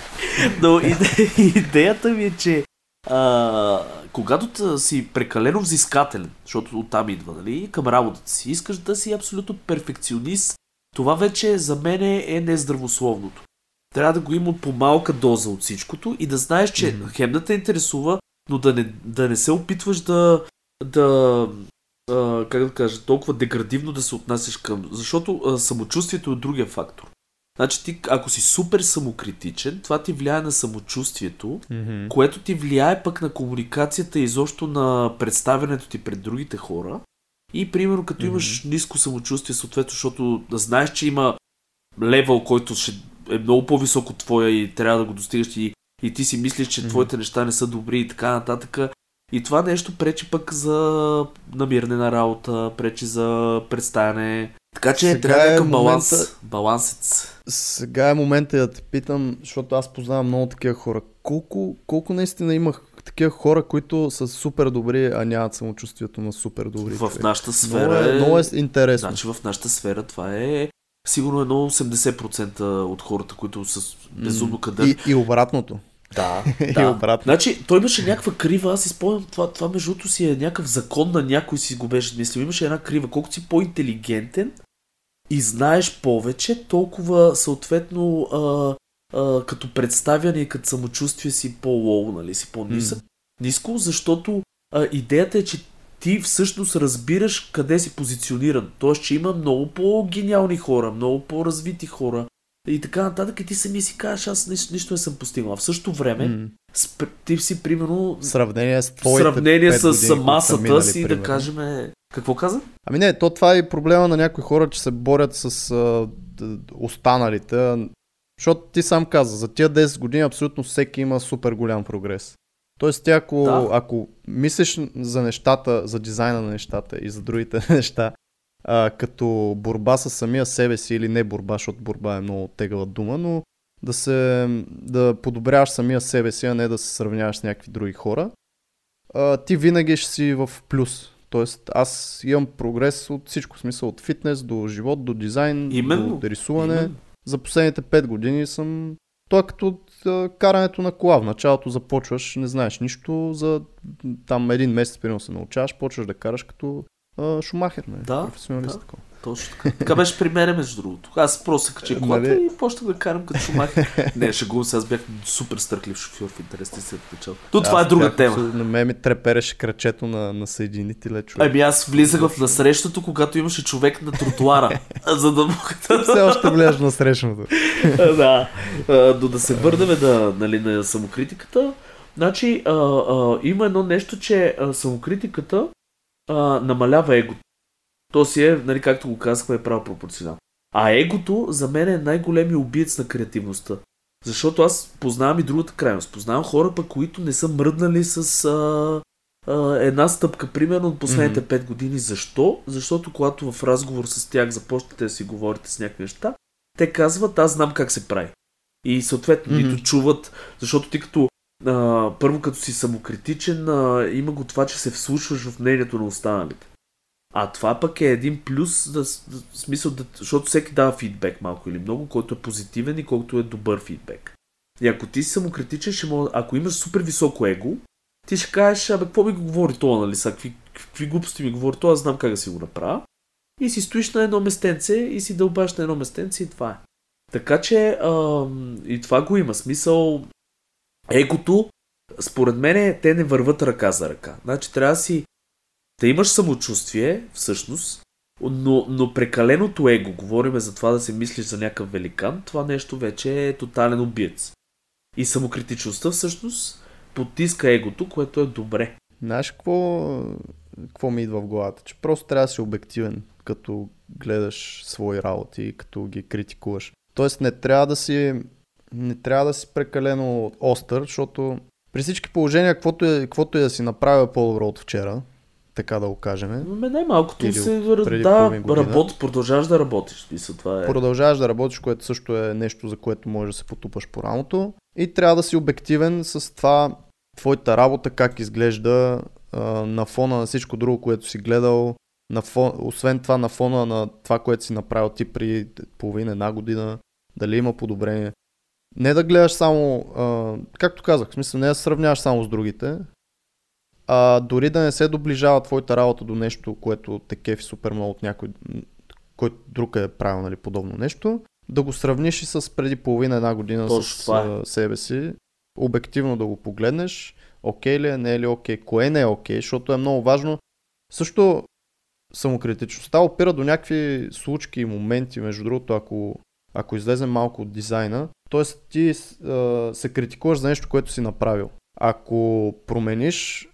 Но иде, идеята ми е, че а, когато си прекалено взискателен, защото оттам идва, нали, към работата си, искаш да си абсолютно перфекционист, това вече за мен е нездравословното. Трябва да го има по малка доза от всичкото и да знаеш, че Мгм. хем да те интересува, но да не, да не се опитваш да, да а, как да кажа, толкова деградивно да се отнасяш към... Защото а, самочувствието е другия фактор. Значи ти, ако си супер самокритичен, това ти влияе на самочувствието, Мгм. което ти влияе пък на комуникацията и изобщо на представянето ти пред другите хора. И примерно като имаш ниско самочувствие, съответно, защото да знаеш, че има левел, който ще е много по-висок от твоя и трябва да го достигаш и, и ти си мислиш, че твоите неща не са добри и така нататък. И това нещо пречи пък за намиране на работа, пречи за представяне. Така че Сега трябва е някакъв баланс. момента- Балансец. Сега е момента да те питам, защото аз познавам много такива хора. Колко, колко наистина имах такива хора, които са супер добри, а нямат самочувствието на супер добри? В нашата много, сфера е, много е интересно. Значи в нашата сфера това е сигурно едно 80% от хората, които са безумно кадър. и, и обратното. Да, И да. обратно. Значи, той имаше някаква крива, аз си спомням, това, това между другото си е някакъв закон на някой си го беше мислил. Имаше една крива, колкото си по-интелигентен и знаеш повече, толкова съответно а, а, като представяне и като самочувствие си по-лоу, нали, си по-нисък. Ниско, защото а, идеята е, че ти всъщност разбираш къде си позициониран. Тоест, че има много по-гениални хора, много по-развити хора и така нататък. И ти сами си кажеш, аз нищо, нищо не съм постигнал. В същото време, М. спр- ти си примерно сравнение с твоите сравнение с са масата минали, си, да примерно. кажем... е, Какво каза? Ами не, то това е проблема на някои хора, че се борят с а, останалите. Защото ти сам каза, за тия 10 години абсолютно всеки има супер голям прогрес. Тоест, ти ако, Да. ако мислиш за нещата, за дизайна на нещата и за другите неща, а, като борба с самия себе си или не борба, защото борба е много тегава дума, но да се да подобряваш самия себе си, а не да се сравняваш с някакви други хора, а, ти винаги ще си в плюс. Тоест, аз имам прогрес от всичко, смисъл от фитнес до живот, до дизайн, Именно. до рисуване. Именно. За последните 5 години съм... То е като а, карането на кола. В началото започваш, не знаеш нищо, за там един месец, примерно се научаваш, почваш да караш като а, шумахер, не? Да, професионалист. да. такова. Точно така. Така беше при мен, между другото. Аз просто се качих колата Нали? и почнах да карам като шумахер. Не, шегувам се, аз бях супер стърклив шофьор в интересни се в началото. Но това е друга тема. На мен ми трепереше крачето на, на съединителя, човек. Ами аз влизах в насрещото, когато имаше човек на тротуара, за да мога. Все още влияш на срещното. да. Но да се върнем да, нали, на самокритиката. Значи, а, а, има едно нещо, че а, самокритиката а, намалява егото. То си е, нали, както го казахме, е право пропорционално. А егото за мен е най-големият убиец на креативността. Защото аз познавам и другата крайност. Познавам хора, пък, които не са мръднали с а, а, една стъпка, примерно от последните Мгм. 5 години. Защо? Защото когато в разговор с тях започнете да си говорите с някакви неща, те казват, аз знам как се прави. И съответно, Мгм. нито чуват, защото ти като а, първо като си самокритичен, а, има го това, че се вслушваш в мнението на останалите. А това пък е един плюс, да, в смисъл, да, защото всеки дава фидбек малко или много, който е позитивен и колкото е добър фидбек. И ако ти си самокритичен, ще мога, ако имаш супер високо его, ти ще кажеш, абе, какво ми го говори това, нали, са, какви, какви глупости ми говори това, аз знам как да си го направя. И си стоиш на едно местенце и си дълбаш на едно местенце и това е. Така че ам, и това го има. Смисъл, егото, според мен, те не върват ръка за ръка. Значи трябва да си да имаш самочувствие, всъщност, но, но прекаленото его, говориме за това да се мислиш за някакъв великан, това нещо вече е тотален убиец. И самокритичността всъщност потиска егото, което е добре. Знаеш какво, какво ми идва в главата? Че просто трябва да си обективен, като гледаш свои работи като ги критикуваш. Тоест не трябва да си, не трябва да си прекалено остър, защото при всички положения, каквото е, каквото е да си направя по-добро от вчера, така да го кажем, Но най-малкото Или се да, половин година. работ, продължаваш да работиш. Мисля, това е. продължаваш да работиш, което също е нещо, за което можеш да се потупаш по рамото. И трябва да си обективен с това, твоята работа как изглежда а, на фона на всичко друго, което си гледал, на фон, освен това на фона на това, което си направил ти при половина една година, дали има подобрение. Не да гледаш само, а, както казах, в смисъл не да сравняваш само с другите, а дори да не се доближава твоята работа до нещо, което те кефи супер много от някой, който друг е правил нали, подобно нещо, да го сравниш и с преди половина една година Точно с това е. себе си, обективно да го погледнеш, окей ли е, не е ли окей, кое не е окей, защото е много важно. Също самокритичността опира до някакви случки и моменти, между другото, ако ако излезем малко от дизайна, т.е. ти а, се критикуваш за нещо, което си направил. Ако промениш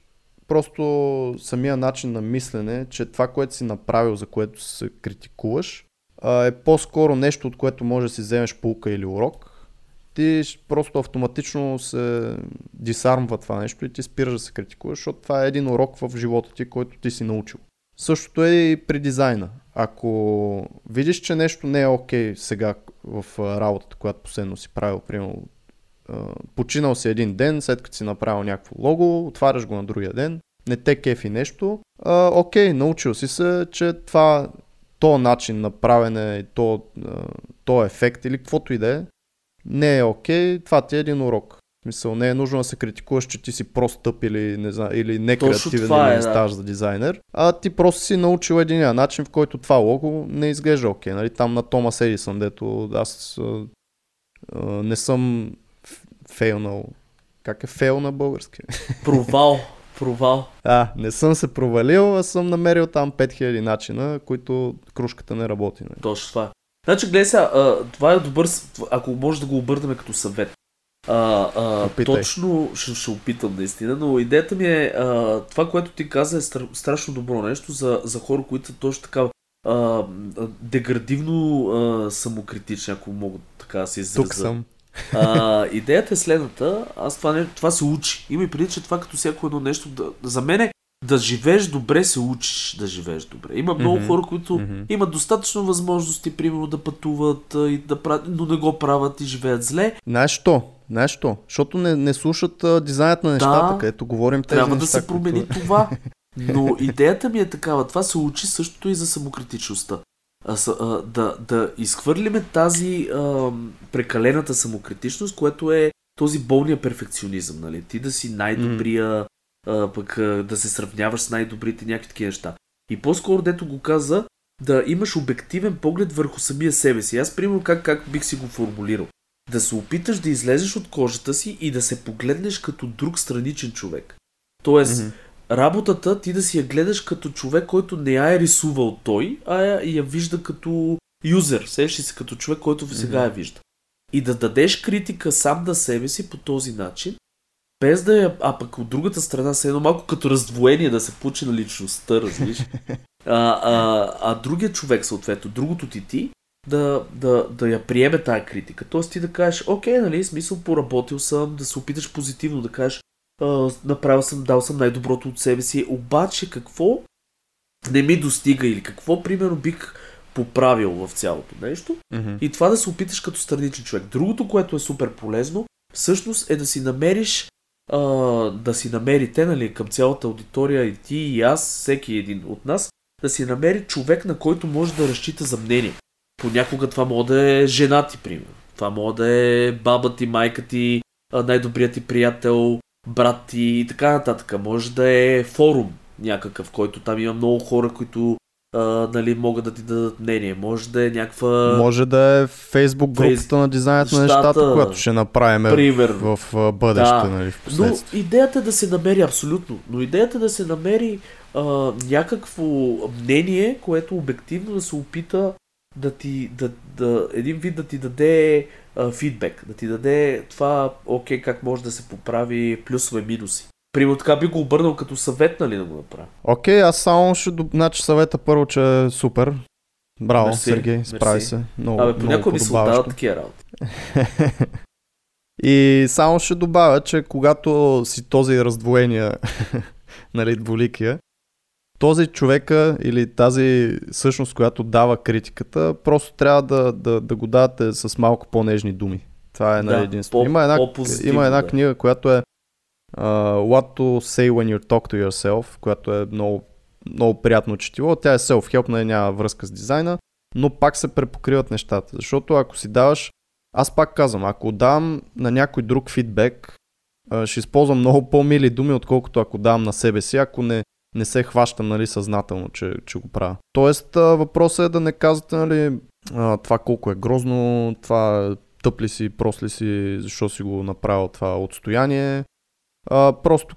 просто самия начин на мислене, че това, което си направил, за което се критикуваш, е по-скоро нещо, от което може да си вземеш полука или урок, ти просто автоматично се дисармва това нещо и ти спираш да се критикуваш, защото това е един урок в живота ти, който ти си научил. Същото е и при дизайна. Ако видиш, че нещо не е окей okay сега в работата, която последно си правил, примерно починал си един ден, след като си направил някакво лого, отваряш го на другия ден, не те кефи нещо, а, окей, научил си се, че това, то начин на правене, то, то ефект или каквото и да е, не е окей, това ти е един урок. Смисъл, не е нужно да се критикуваш, че ти си просто тъп или, не знам, или некреативен или е, не да. за дизайнер, а ти просто си научил един начин, в който това лого не изглежда окей. Нали? Там на Томас Едисън, дето аз а, а, не съм фейлнал. Как е фейл на български? Провал. Провал. А, не съм се провалил, а съм намерил там 5000 начина, които кружката не работи. Не. Нали? Точно това. Значи, гледай сега, това е добър, ако може да го обърнем като съвет. А, а, точно ще, ще опитам наистина, но идеята ми е а, това, което ти каза е стра, страшно добро нещо за, за хора, които са точно така а, деградивно а, самокритични, ако мога така да се изразя. Тук съм. А, идеята е следната, аз това, не, това се учи. Има и преди, че това като всяко едно нещо, да, за мен е да живееш добре, се учиш да живееш добре. Има много mm-hmm. хора, които mm-hmm. имат достатъчно възможности, примерно, да пътуват и да правят, но не го правят и живеят зле. Знаеш що? Знаеш що? Защото не, не слушат а, дизайнът на нещата, да, където говорим тези Трябва неща, да се промени които... това. Но идеята ми е такава. Това се учи същото и за самокритичността. А, а, да, да изхвърлиме тази а, прекалената самокритичност, което е този болния перфекционизъм. Нали? Ти да си най-добрия, а, пък а, да се сравняваш с най-добрите някакви такива неща. И по-скоро, дето го каза, да имаш обективен поглед върху самия себе си. Аз, примерно, как, как бих си го формулирал. Да се опиташ да излезеш от кожата си и да се погледнеш като друг страничен човек. Тоест, mm-hmm работата ти да си я гледаш като човек, който не я е рисувал той, а я, я вижда като юзер, сещаш се като човек, който сега я вижда. И да дадеш критика сам на себе си по този начин, без да я, а пък от другата страна се едно малко като раздвоение да се получи на личността, разбираш. А, а, а другия човек, съответно, другото ти ти, да, да, да я приеме тая критика. Тоест ти да кажеш, окей, нали, смисъл, поработил съм, да се опиташ позитивно да кажеш, направил съм, дал съм най-доброто от себе си, обаче какво не ми достига или какво, примерно, бих поправил в цялото нещо mm-hmm. и това да се опиташ като страничен човек. Другото, което е супер полезно, всъщност е да си намериш а, да си намерите, нали, към цялата аудитория и ти и аз, всеки един от нас, да си намери човек, на който може да разчита за мнение. Понякога това може да е жена ти, примерно. Това може да е баба ти, майка ти, най-добрият ти приятел, брат и така нататък. Може да е форум някакъв, който там има много хора, които а, нали, могат да ти дадат мнение. Може да е някаква... Може да е фейсбук групата на дизайнът на нещата, която ще направим Пример. в, в бъдеще, да. нали, в Но идеята е да се намери абсолютно. Но идеята е да се намери а, някакво мнение, което обективно да се опита да ти, да, да, един вид да ти даде а, фидбек, да ти даде това, окей, как може да се поправи плюсове, минуси. Примерно така би го обърнал като съвет, нали да го направя. Окей, аз само ще... Значи съвета първо, че е супер. Браво, мерси, Сергей, справи мерси. се. Много, Абе, понякога ми се отдават такива работи. И само ще добавя, че когато си този раздвоения, нали, дволикия, този човека или тази същност, която дава критиката, просто трябва да, да, да го давате с малко по-нежни думи. Това е да, единствено. Има една, има една да. книга, която е uh, What to say when you talk to yourself, която е много, много приятно четиво. Тя е self-help, не няма връзка с дизайна, но пак се препокриват нещата. Защото ако си даваш, аз пак казвам, ако дам на някой друг фидбек, ще използвам много по-мили думи, отколкото ако давам на себе си, ако не, не се хващам нали, съзнателно, че, че го правя. Тоест въпросът е да не казвате нали, това колко е грозно, това тъп ли си, прост ли си, защо си го направил това отстояние. А, просто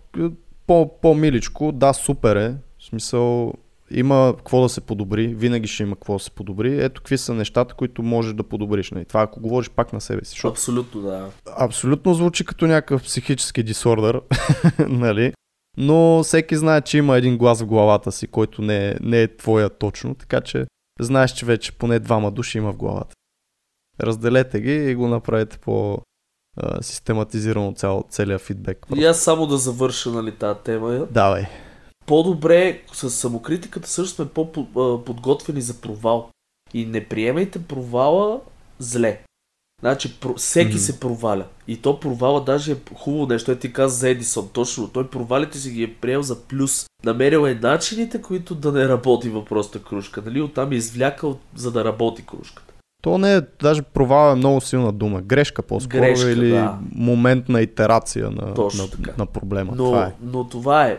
по, по-миличко, да, супер е. В смисъл, има какво да се подобри, винаги ще има какво да се подобри. Ето какви са нещата, които можеш да подобриш. Нали? Това ако говориш пак на себе си. Защото Абсолютно, да. абсолютно звучи като някакъв психически дисордър, нали? Но всеки знае, че има един глас в главата си, който не е, не е твоя точно, така че знаеш, че вече поне двама души има в главата. Разделете ги и го направете по а, систематизирано цял, целият фидбек. И аз само да завърша нали, тази тема. Давай. По-добре с самокритиката също сме по-подготвени за провал. И не приемайте провала зле. Значи, про- всеки Мгм. се проваля. И то провала даже е хубаво нещо. Е ти каза за Едисон. Точно. Той провалите си ги е приел за плюс. Намерил е начините, които да не работи въпросната кружка. Нали? Оттам е извлякал, за да работи кружката. То не е, даже провал е много силна дума. Грешка по-скоро Грешка, или да. момент на итерация на, Точно на, така. на проблема. Но Това е. но това е.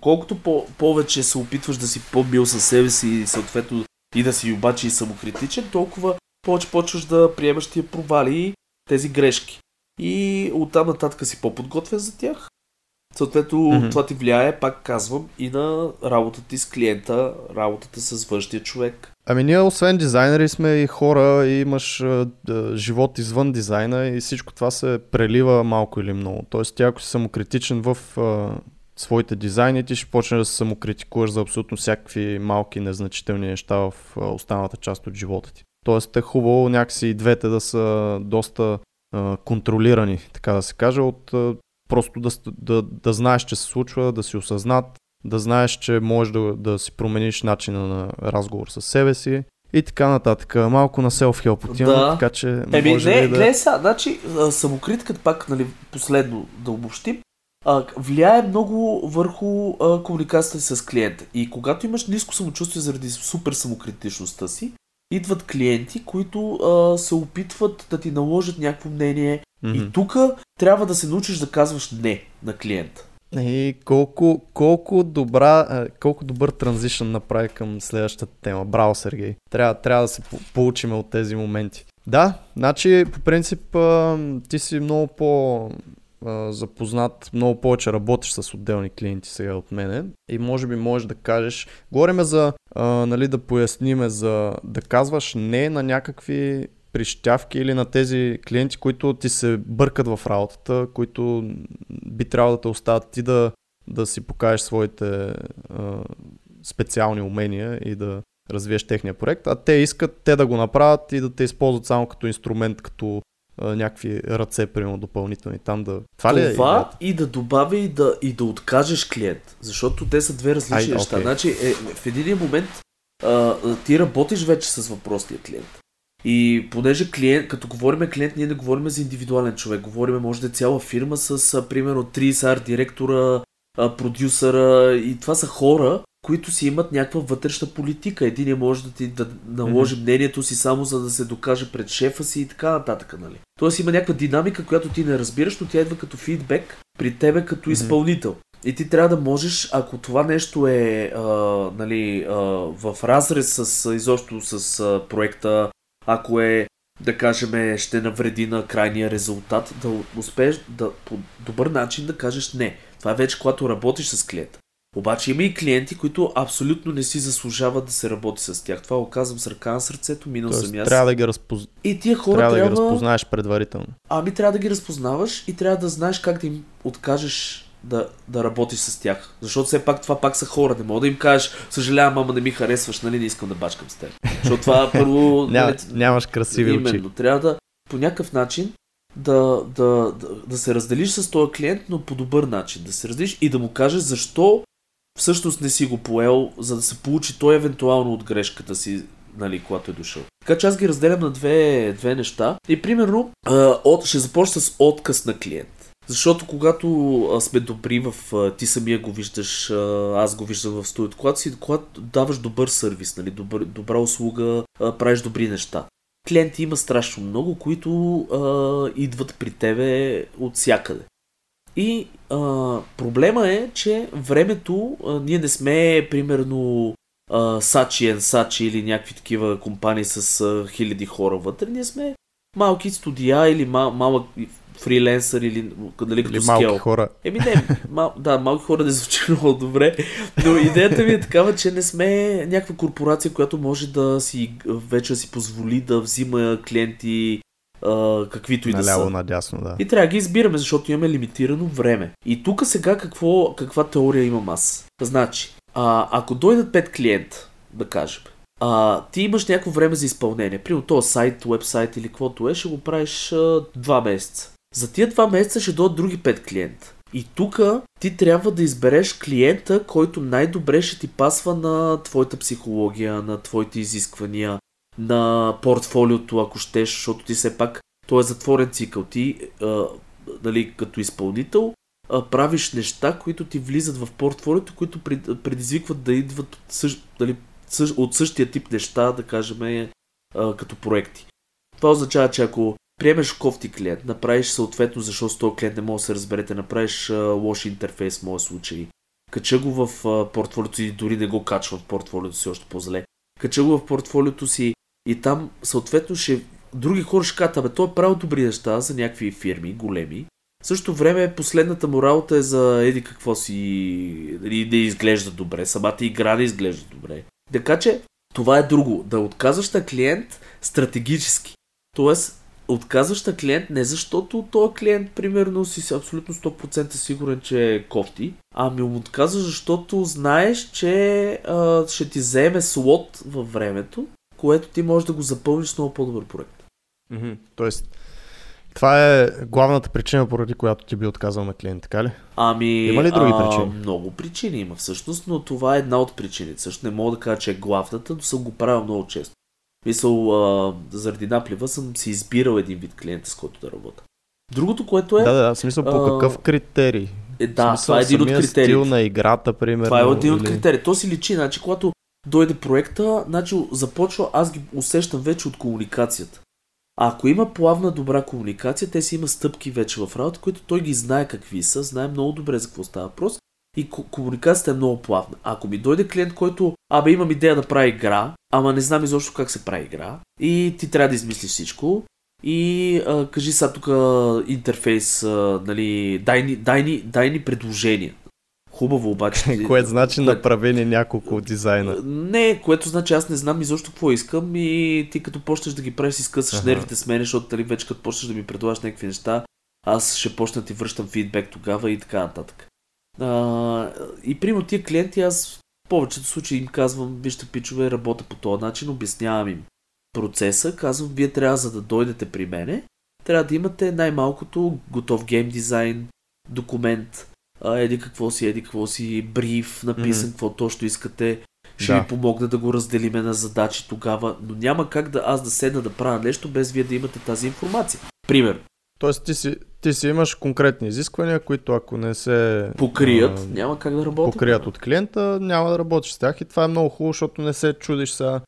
Колкото по- повече се опитваш да си по-бил със себе си и съответно и да си обаче и самокритичен, толкова повече почваш да приемаш тия провали тези грешки. И оттам нататък си по-подготвен за тях. Съответно, mm-hmm. това ти влияе, пак казвам, и на работата ти с клиента, работата с външния човек. Ами ние освен дизайнери сме и хора и имаш да, живот извън дизайна и всичко това се прелива малко или много. Тоест ти ако си самокритичен в а, своите дизайни, ти ще почнеш да се самокритикуваш за абсолютно всякакви малки незначителни неща в а, останалата част от живота ти. Тоест е хубаво някакси и двете да са доста а, контролирани, така да се каже, от а, просто да, да, да знаеш, че се случва, да си осъзнат, да знаеш, че можеш да, да си промениш начина на разговор с себе си и така нататък. Малко на self-help отиваме, Да. така че Еми, може не, ли да... гледай сега, значи самокритката пак, нали, последно да обобщим, влияе много върху а, комуникацията с клиента. И когато имаш ниско самочувствие заради супер самокритичността си, идват клиенти, които а, се опитват да ти наложат някакво мнение. Мгм. И тук трябва да се научиш да казваш не на клиента. И колко, колко, добра, колко добър транзишън направи към следващата тема. Браво, Сергей. Трябва, трябва да се по- получим от тези моменти. Да, значи по принцип ти си много по запознат, много повече работиш с отделни клиенти сега от мене. И може би можеш да кажеш, говориме за, а, нали, да поясниме за да казваш не на някакви прищявки или на тези клиенти, които ти се бъркат в работата, които би трябвало да те оставят ти да, да си покажеш своите а, специални умения и да развиеш техния проект, а те искат те да го направят и да те използват само като инструмент, като а, някакви ръце, примерно, допълнителни там да... Това, ли е Това и да добавя и да, и да откажеш клиент. Защото те са две различни Ай, неща. окей. Значи, е, в един момент а, ти работиш вече с въпросния клиент. И понеже клиент, като говорим клиент, ние не говорим за индивидуален човек. Говорим, може да е цяла фирма с, а, примерно, 30 арт директора, а, продюсера и това са хора, които си имат някаква вътрешна политика. Един може да ти да наложи мнението си само за да се докаже пред шефа си и така нататък. Нали? Тоест има някаква динамика, която ти не разбираш, но тя идва като фидбек при тебе като Мгм. изпълнител. И ти трябва да можеш, ако това нещо е а, нали, а, в разрез с изобщо с а, проекта, ако е, да кажем, ще навреди на крайния резултат, да успееш да по добър начин да кажеш не. Това е вече когато работиш с клиента. Обаче има и клиенти, които абсолютно не си заслужават да се работи с тях. Това го казвам с ръка на сърцето, минал Тоест, съм аз. трябва да ги, разпоз... И тия хора трябва трябва, да ги разпознаеш предварително. Ами трябва да ги разпознаваш и трябва да знаеш как да им откажеш да, да работиш с тях. Защото все пак това пак са хора. Не мога да им кажеш, съжалявам, ама не ми харесваш, нали, не искам да бачкам с теб. Защото това първо... Ня, нали, нямаш красиви очи. Именно. Трябва да по някакъв начин да, да, да, да се разделиш с този клиент, но по добър начин. Да се разделиш и да му кажеш защо всъщност не си го поел, за да се получи той евентуално от грешката си, нали, когато е дошъл. Така че аз ги разделям на две, две неща. И примерно, а, от, ще започна с отказ на клиент. Защото когато сме добри в... Ти самия го виждаш, аз го виждам в студиото, когато, си, когато даваш добър сервис, нали, добър, добра услуга, правиш добри неща. Клиенти има страшно много, които а, идват при тебе от всякъде. И а, проблема е, че времето, а, ние не сме примерно а, Sachi Sachi или някакви такива компании с а, хиляди хора вътре, ние сме малки студия или мал, малък фриленсър или нали, като Или малки скел. хора. Еми не, мал, да, малки хора не звучи много добре, но идеята ми е такава, че не сме някаква корпорация, която може да си вече да си позволи да взима клиенти а, каквито и да Наляво, са. надясно, да. И трябва да ги избираме, защото имаме лимитирано време. И тук сега какво, каква теория имам аз? Значи, а, ако дойдат 5 клиента, да кажем, а, ти имаш някакво време за изпълнение. Примерно този сайт, вебсайт или каквото е, ще го правиш а, 2 месеца. За тия 2 месеца ще дойдат други 5 клиента. И тук ти трябва да избереш клиента, който най-добре ще ти пасва на твоята психология, на твоите изисквания, на портфолиото, ако щеш, защото ти все пак, то е затворен цикъл. Ти, а, нали, като изпълнител, а, правиш неща, които ти влизат в портфолиото, които пред- предизвикват да идват от, същ, нали, от същия тип неща, да кажем, а, като проекти. Това означава, че ако приемеш кофти клиент, направиш съответно, защото с този клиент не може да се разберете, направиш а, лош интерфейс в моя случай, кача го в портфолиото си дори не го качва в портфолиото си още по-зле. Кача го в портфолиото си и там съответно ще други хора ще кажат, абе, той е правил добри неща за някакви фирми, големи. В същото време последната му работа е за еди какво си, нали, да изглежда добре, самата игра да изглежда добре. Така че това е друго. Да отказваш на клиент стратегически. Тоест, отказваш на клиент не защото този клиент, примерно, си абсолютно 100% сигурен, че е кофти, ами му отказваш, защото знаеш, че а, ще ти вземе слот във времето, което ти можеш да го запълниш с много по-добър проект. Мгм. Тоест, това е главната причина, поради която ти би отказал на клиент, така ли? Ами, Има ли други а, причини? Много причини има всъщност, но това е една от причините. Също не мога да кажа, че е главната, но съм го правил много често. Мисъл, а, заради наплива съм си избирал един вид клиента, с който да работя. Другото, което е... Да, да, в смисъл по а, какъв критерий? е да, смисъл, това е един от критериите. стил на играта, примерно. Това е един от или- критериите. То си личи, значи, когато дойде проекта, значи започва, аз ги усещам вече от комуникацията. А ако има плавна добра комуникация, те си има стъпки вече в работа, които той ги знае какви са, знае много добре за какво става въпрос и ко- комуникацията е много плавна. Ако ми дойде клиент, който, абе имам идея да прави игра, ама не знам изобщо как се прави игра и ти трябва да измислиш всичко и а, кажи сега тук интерфейс, а, нали, дай ни, дай, ни, дай ни предложения. Хубаво обаче. Което значи Кое- направи ни няколко дизайна. Не, което значи аз не знам изобщо какво искам и ти като почнеш да ги правиш, си скъсаш Аха. нервите с мен, защото нали, вече като почнеш да ми предлагаш някакви неща, аз ще почна да ти връщам фидбек тогава и така нататък. А, и примерно тия клиенти, аз в повечето случаи им казвам, вижте пичове, работя по този начин, обяснявам им процеса, казвам, вие трябва за да дойдете при мене, трябва да имате най-малкото готов гейм дизайн, документ, а, еди какво си, еди какво си, бриф, написан, Мгм. какво точно искате, ще Да. ви помогна да го разделиме на задачи тогава, но няма как да аз да седна да правя нещо без вие да имате тази информация. Пример, Тоест ти си, ти си имаш конкретни изисквания, които ако не се покрият, а, няма как да работят. покрият от клиента, няма да работиш с тях и това е много хубаво, защото не се чудиш сега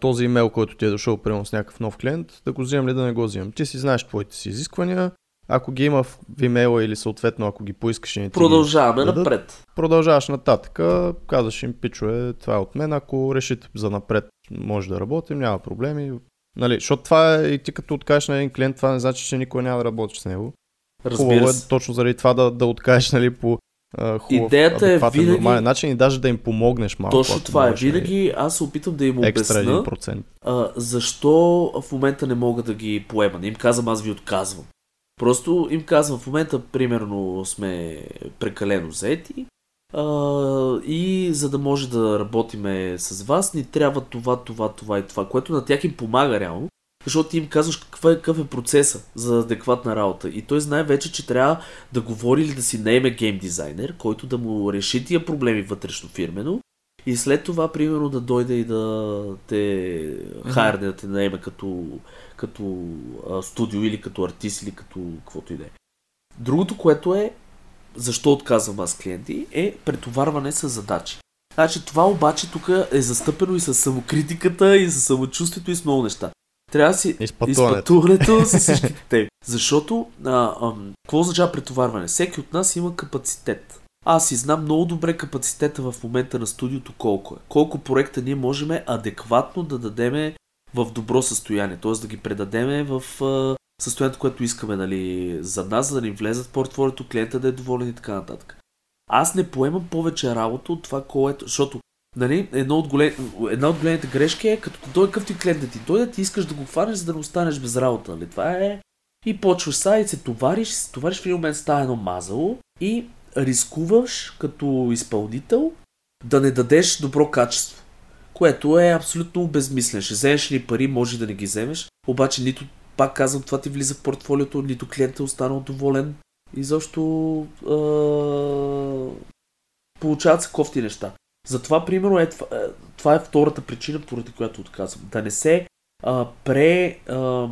този имейл, който ти е дошъл примерно с някакъв нов клиент, да го вземам ли да не го вземам. Ти си знаеш твоите си изисквания, ако ги има в имейла или съответно ако ги поискаш и не ти Продължаваме дадат, напред. продължаваш нататък, казваш им, пичове, това е от мен, ако решите за напред може да работим, няма проблеми. Нали, защото това е и ти като откажеш на един клиент, това не значи, че никой няма да работиш с него. Хубаво Разбира е се. точно заради това да, да откажеш нали, по хубав, Идеята е винаги- нормален начин и даже да им помогнеш малко. Точно това е. нали, Винаги аз се опитам да им обясна 1%. а, защо в момента не мога да ги поема. Не им казвам, аз ви отказвам. Просто им казвам, в момента примерно сме прекалено заети а, и за да може да работиме с вас, ни трябва това, това, това и това, което на тях им помага реално, защото ти им казваш какъв е, какъв е процеса за адекватна работа. И той знае вече, че трябва да говори или да си наеме гейм дизайнер, който да му реши тия проблеми вътрешно фирмено и след това, примерно, да дойде и да те хайрне, да те наеме като, като а, студио или като артист или като каквото и да е. Другото, което е, защо отказвам аз клиенти, е претоварване с задачи. Значи това обаче тук е застъпено и с самокритиката, и с самочувствието и с много неща. Трябва да си Изпътуването. с всичките теми. Защото, а, ам, какво означава претоварване? Всеки от нас има капацитет. Аз си знам много добре капацитета в момента на студиото колко е. Колко проекта ние можем адекватно да дадеме в добро състояние, т.е. да ги предадеме в състоянието, което искаме нали, за нас, за да ни влезат в портфолиото, клиента да е доволен и така нататък. Аз не поемам повече работа от това, което... Защото Нали, едно от голем... една от големите грешки е, като дойде къв ти клиент да ти дойде, ти искаш да го хванеш, за да не останеш без работа. Нали? Това е... И почваш са и се товариш, се товариш в един момент става едно мазало и рискуваш като изпълнител да не дадеш добро качество. Което е абсолютно безмислен. Ще вземеш ли пари, може да не ги вземеш, обаче нито, пак казвам, това ти влиза в портфолиото, нито клиентът е останал доволен. И защо е... получават се кофти неща. Затова, примерно, е, това, е, това е втората причина, поради която отказвам. Да не се а, пре... А,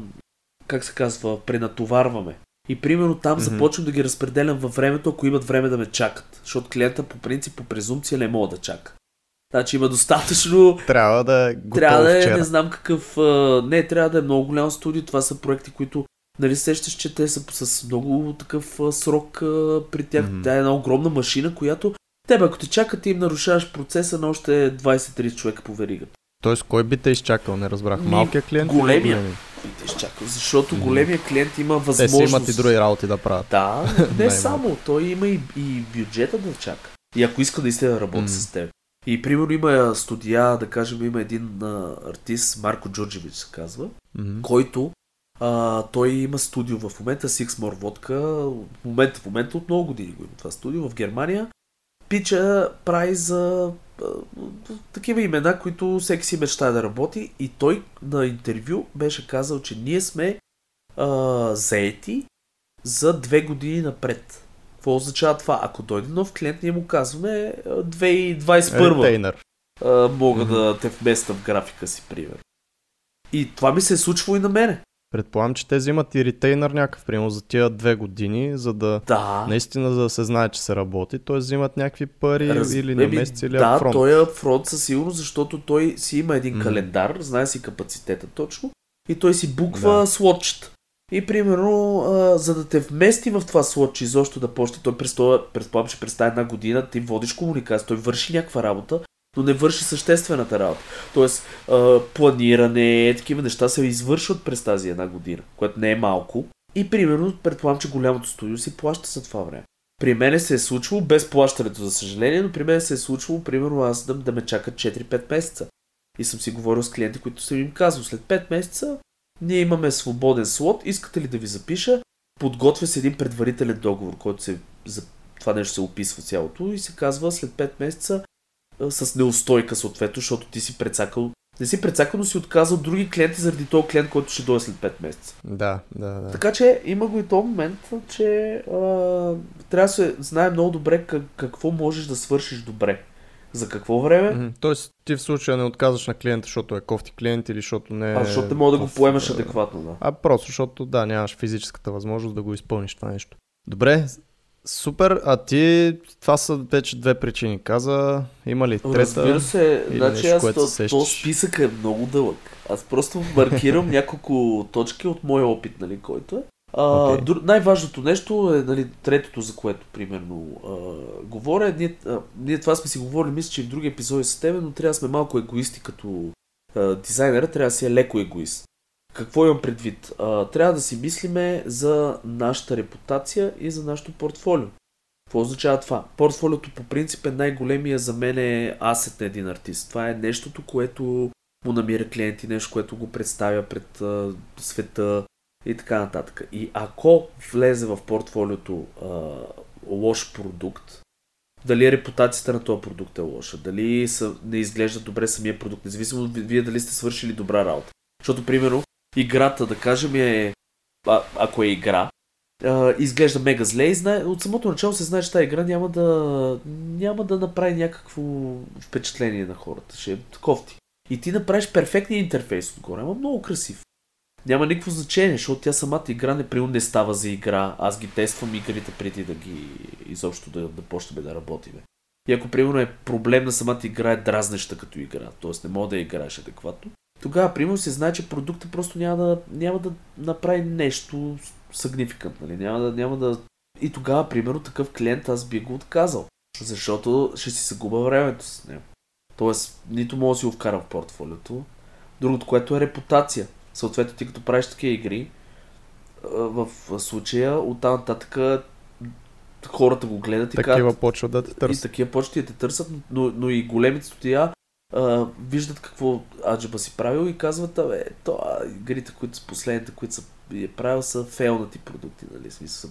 как се казва? Пренатоварваме. И примерно там mm-hmm. започвам да ги разпределям във времето, ако имат време да ме чакат. Защото клиента по принцип, по презумпция не мога да чака. Значи има достатъчно... Трябва да е Трябва да е, вчера. не знам какъв... Не, трябва да е много голям студио. Това са проекти, които... Нали сещаш, че те са с много такъв срок при тях. Mm-hmm. Тя е една огромна машина, която Тебе, ако те чакат, ти им нарушаваш процеса на още 20-30 човека по веригата. Тоест, кой би те изчакал? Не разбрах. Ми, Малкият клиент? Големия. Би те изчакал, защото mm-hmm. големия клиент има възможност. Те си имат и други работи да правят. Да, не само. Той има и, и бюджета да чака. И ако иска да да работи mm-hmm. с теб. И примерно има студия, да кажем, има един а, артист, Марко Джорджевич се казва, mm-hmm. който а, той има студио в момента, Six More Vodka, в момента, в момента от много години го има това студио в Германия Пича прави за а, такива имена, които всеки си мечтае да работи и той на интервю беше казал, че ние сме а, заети за две години напред. Какво означава това? Ако дойде нов клиент, ние му казваме 2021 а, мога mm-hmm. да те вместа в графика си, пример. И това ми се е случвало и на мене. Предполагам, че те взимат и ретейнър някакъв, примерно за тия две години, за да, да. наистина за да се знае, че се работи. Т.е. взимат някакви пари Раз... или на месец или Да, upfront. той е апфронт със сигурност, защото той си има един mm. календар, знае си капацитета точно и той си буква да. слотчета. И примерно, а, за да те вмести в това слотче, изобщо да почне, той предполагам, че през тази една година ти водиш комуникация, той върши някаква работа, но не върши съществената работа. Тоест, а, планиране, такива неща се извършват през тази една година, което не е малко. И примерно, предполагам, че голямото студио си плаща за това време. При мен се е случвало, без плащането, за съжаление, но при мен се е случвало, примерно, аз да, да ме чакат 4-5 месеца. И съм си говорил с клиенти, които съм им казал, след 5 месеца ние имаме свободен слот, искате ли да ви запиша? Подготвя се един предварителен договор, който се, за това нещо се описва цялото и се казва след 5 месеца с неустойка съответно, защото ти си прецакал не си прецакал, но си отказал други клиенти заради този клиент, който ще дойде след 5 месеца. Да, да, да. Така че има го и този момент, че а, трябва да се знае много добре как, какво можеш да свършиш добре. За какво време? Mm-hmm. Тоест ти в случая не отказваш на клиента, защото е кофти клиент или защото не е... А, защото не мога да го поемаш адекватно, да. А просто защото да, нямаш физическата възможност да го изпълниш това нещо. Добре, Супер, а ти, това са вече две причини. Каза, има ли трета? Разбира се, значи нещо, аз то, то списък е много дълъг. Аз просто маркирам няколко точки от моя опит, нали, който е. Okay. дру... Най-важното нещо е нали, третото, за което примерно а, говоря. Ние, а, ние това сме си говорили, мисля, че и в други епизоди с теб, но трябва да сме малко егоисти като а, дизайнера, трябва да си е леко егоист. Какво имам предвид? А, трябва да си мислиме за нашата репутация и за нашето портфолио. Какво означава това? Портфолиото по принцип е най-големия за мен е асет на един артист. Това е нещото, което му намира клиенти, нещо, което го представя пред а, света и така нататък. И ако влезе в портфолиото а, лош продукт, дали репутацията на този продукт е лоша, дали са, не изглежда добре самия продукт, независимо вие дали сте свършили добра работа. Защото, примерно, играта, да кажем, е, а, ако е игра, а, изглежда мега зле и знае, от самото начало се знае, че тази игра няма да, няма да направи някакво впечатление на хората. Ще е кофти. И ти направиш перфектния интерфейс отгоре, ама много красив. Няма никакво значение, защото тя самата игра не, прием не става за игра. Аз ги тествам игрите преди да ги изобщо да, да почнем да работим. И ако примерно е проблем на самата игра е дразнеща като игра, т.е. не мога да я играеш адекватно, тогава, примерно, се знае, че продукта просто няма да, няма да направи нещо significant, нали? Няма да, няма да... И тогава, примерно, такъв клиент аз би го отказал. Защото ще си загуба времето с него. Тоест, нито мога да си го вкара в портфолиото. Другото, което е репутация. Съответно, ти като правиш такива игри, в случая оттам нататък хората го гледат и Такива почват да те и търсят. такива почти да те търсят, но, но и големите студия а, виждат какво Аджаба си правил и казват, абе, то, а, игрите, които са последните, които са е правил, са фейлнати продукти, нали? Смисъл,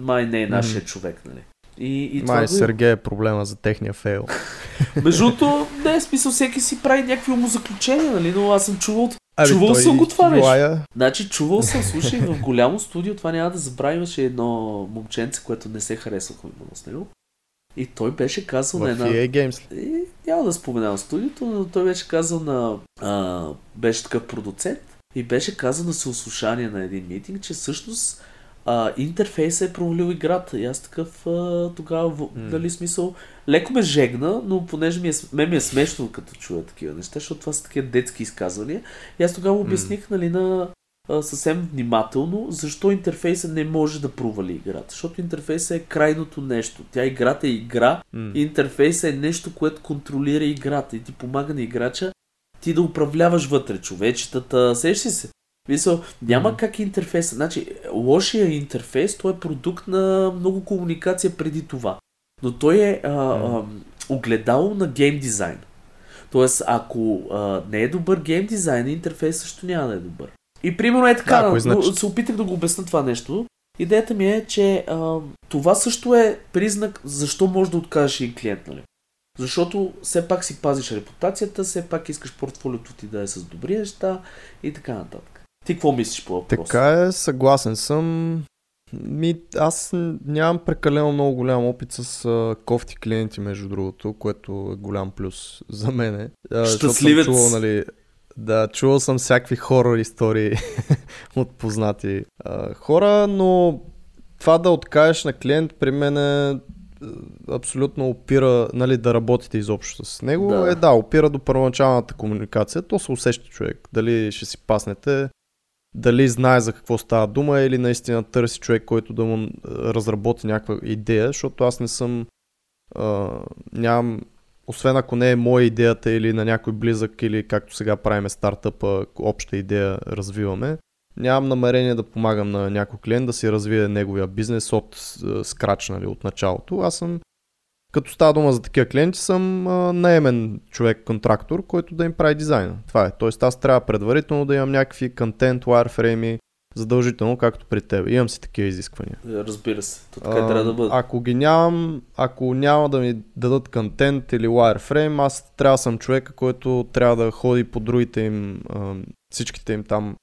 май не е нашия Мгм. човек, нали? И, и това Май го- Сергей е проблема за техния фейл. Между другото, не е смисъл, всеки си прави някакви умозаключения, нали? Но аз съм чувал. Абе, Чувал той съм го това нещо. Значи, чувал съм, слушай, в голямо студио, това няма да забравя, имаше едно момченце, което не се харесвахме с него. И той беше казал на в една... EA Games ли? И, няма да споменавам студиото, но той беше казал на... А, беше такъв продуцент и беше казал на съослушание на един митинг, че всъщност а, интерфейса е провалил играта. И аз такъв а, тогава, в, дали смисъл, леко ме жегна, но понеже ми е, мен ми е смешно като чуя такива неща, защото това са такива детски изказвания. И аз тогава обясних, нали, на а, съвсем внимателно, защо интерфейса не може да провали играта. Защото интерфейса е крайното нещо. Тя играта е игра, М. Интерфейсът е нещо, което контролира играта и ти помага на играча ти да управляваш вътре човечетата. Сещаш ли се? Мисъл, няма как интерфейс. Значи, лошия интерфейс, той е продукт на много комуникация преди това. Но той е а, а, огледало на гейм дизайн. Тоест, ако а, не е добър гейм дизайн, интерфейс също няма да е добър. И примерно е така, Да, ако но изнач- се опитах да го обясна това нещо. Идеята ми е, че а, това също е признак защо може да откажеш един клиент, нали? Защото все пак си пазиш репутацията, все пак искаш портфолиото ти да е с добри неща и така нататък. Ти какво мислиш по въпроса? Така е, съгласен съм. Ми, аз нямам прекалено много голям опит с а, кофти клиенти, между другото, което е голям плюс за мене. А, Щастливец. Чувал, нали, да, чувал съм всякакви хорор истории от познати а, хора, но това да откажеш на клиент при мен е а, абсолютно опира нали, да работите изобщо с него. Да. Е да, опира до първоначалната комуникация. То се усеща човек. Дали ще си паснете, дали знае за какво става дума или наистина търси човек, който да му а, разработи някаква идея, защото аз не съм а, нямам освен ако не е моя идеята или на някой близък или както сега правиме стартъпа, обща идея развиваме, нямам намерение да помагам на някой клиент да си развие неговия бизнес от а, скрач, нали, от началото. Аз съм като става дума за такива клиенти, съм а, наемен човек, контрактор, който да им прави дизайна. Това е. Тоест аз трябва предварително да имам някакви контент, wireframe, задължително, както при теб. Имам си такива изисквания. Разбира се, то така и трябва да бъде. Ако ги нямам, ако няма да ми дадат контент или wireframe, аз трябва да съм човека, който трябва да ходи по другите им, а, всичките им там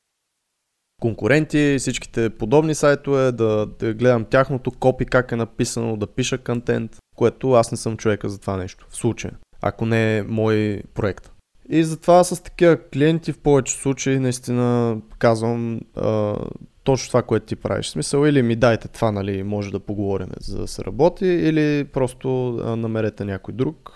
конкуренти, всичките подобни сайтове, да, да гледам тяхното копи, как е написано, да пиша контент, което аз не съм човека за това нещо, в случая, ако не е мой проект. И затова с такива клиенти в повечето случаи наистина казвам а, точно това, което ти правиш. Смисъл или ми дайте това, нали, може да поговорим за да се работи, или просто а, намерете някой друг.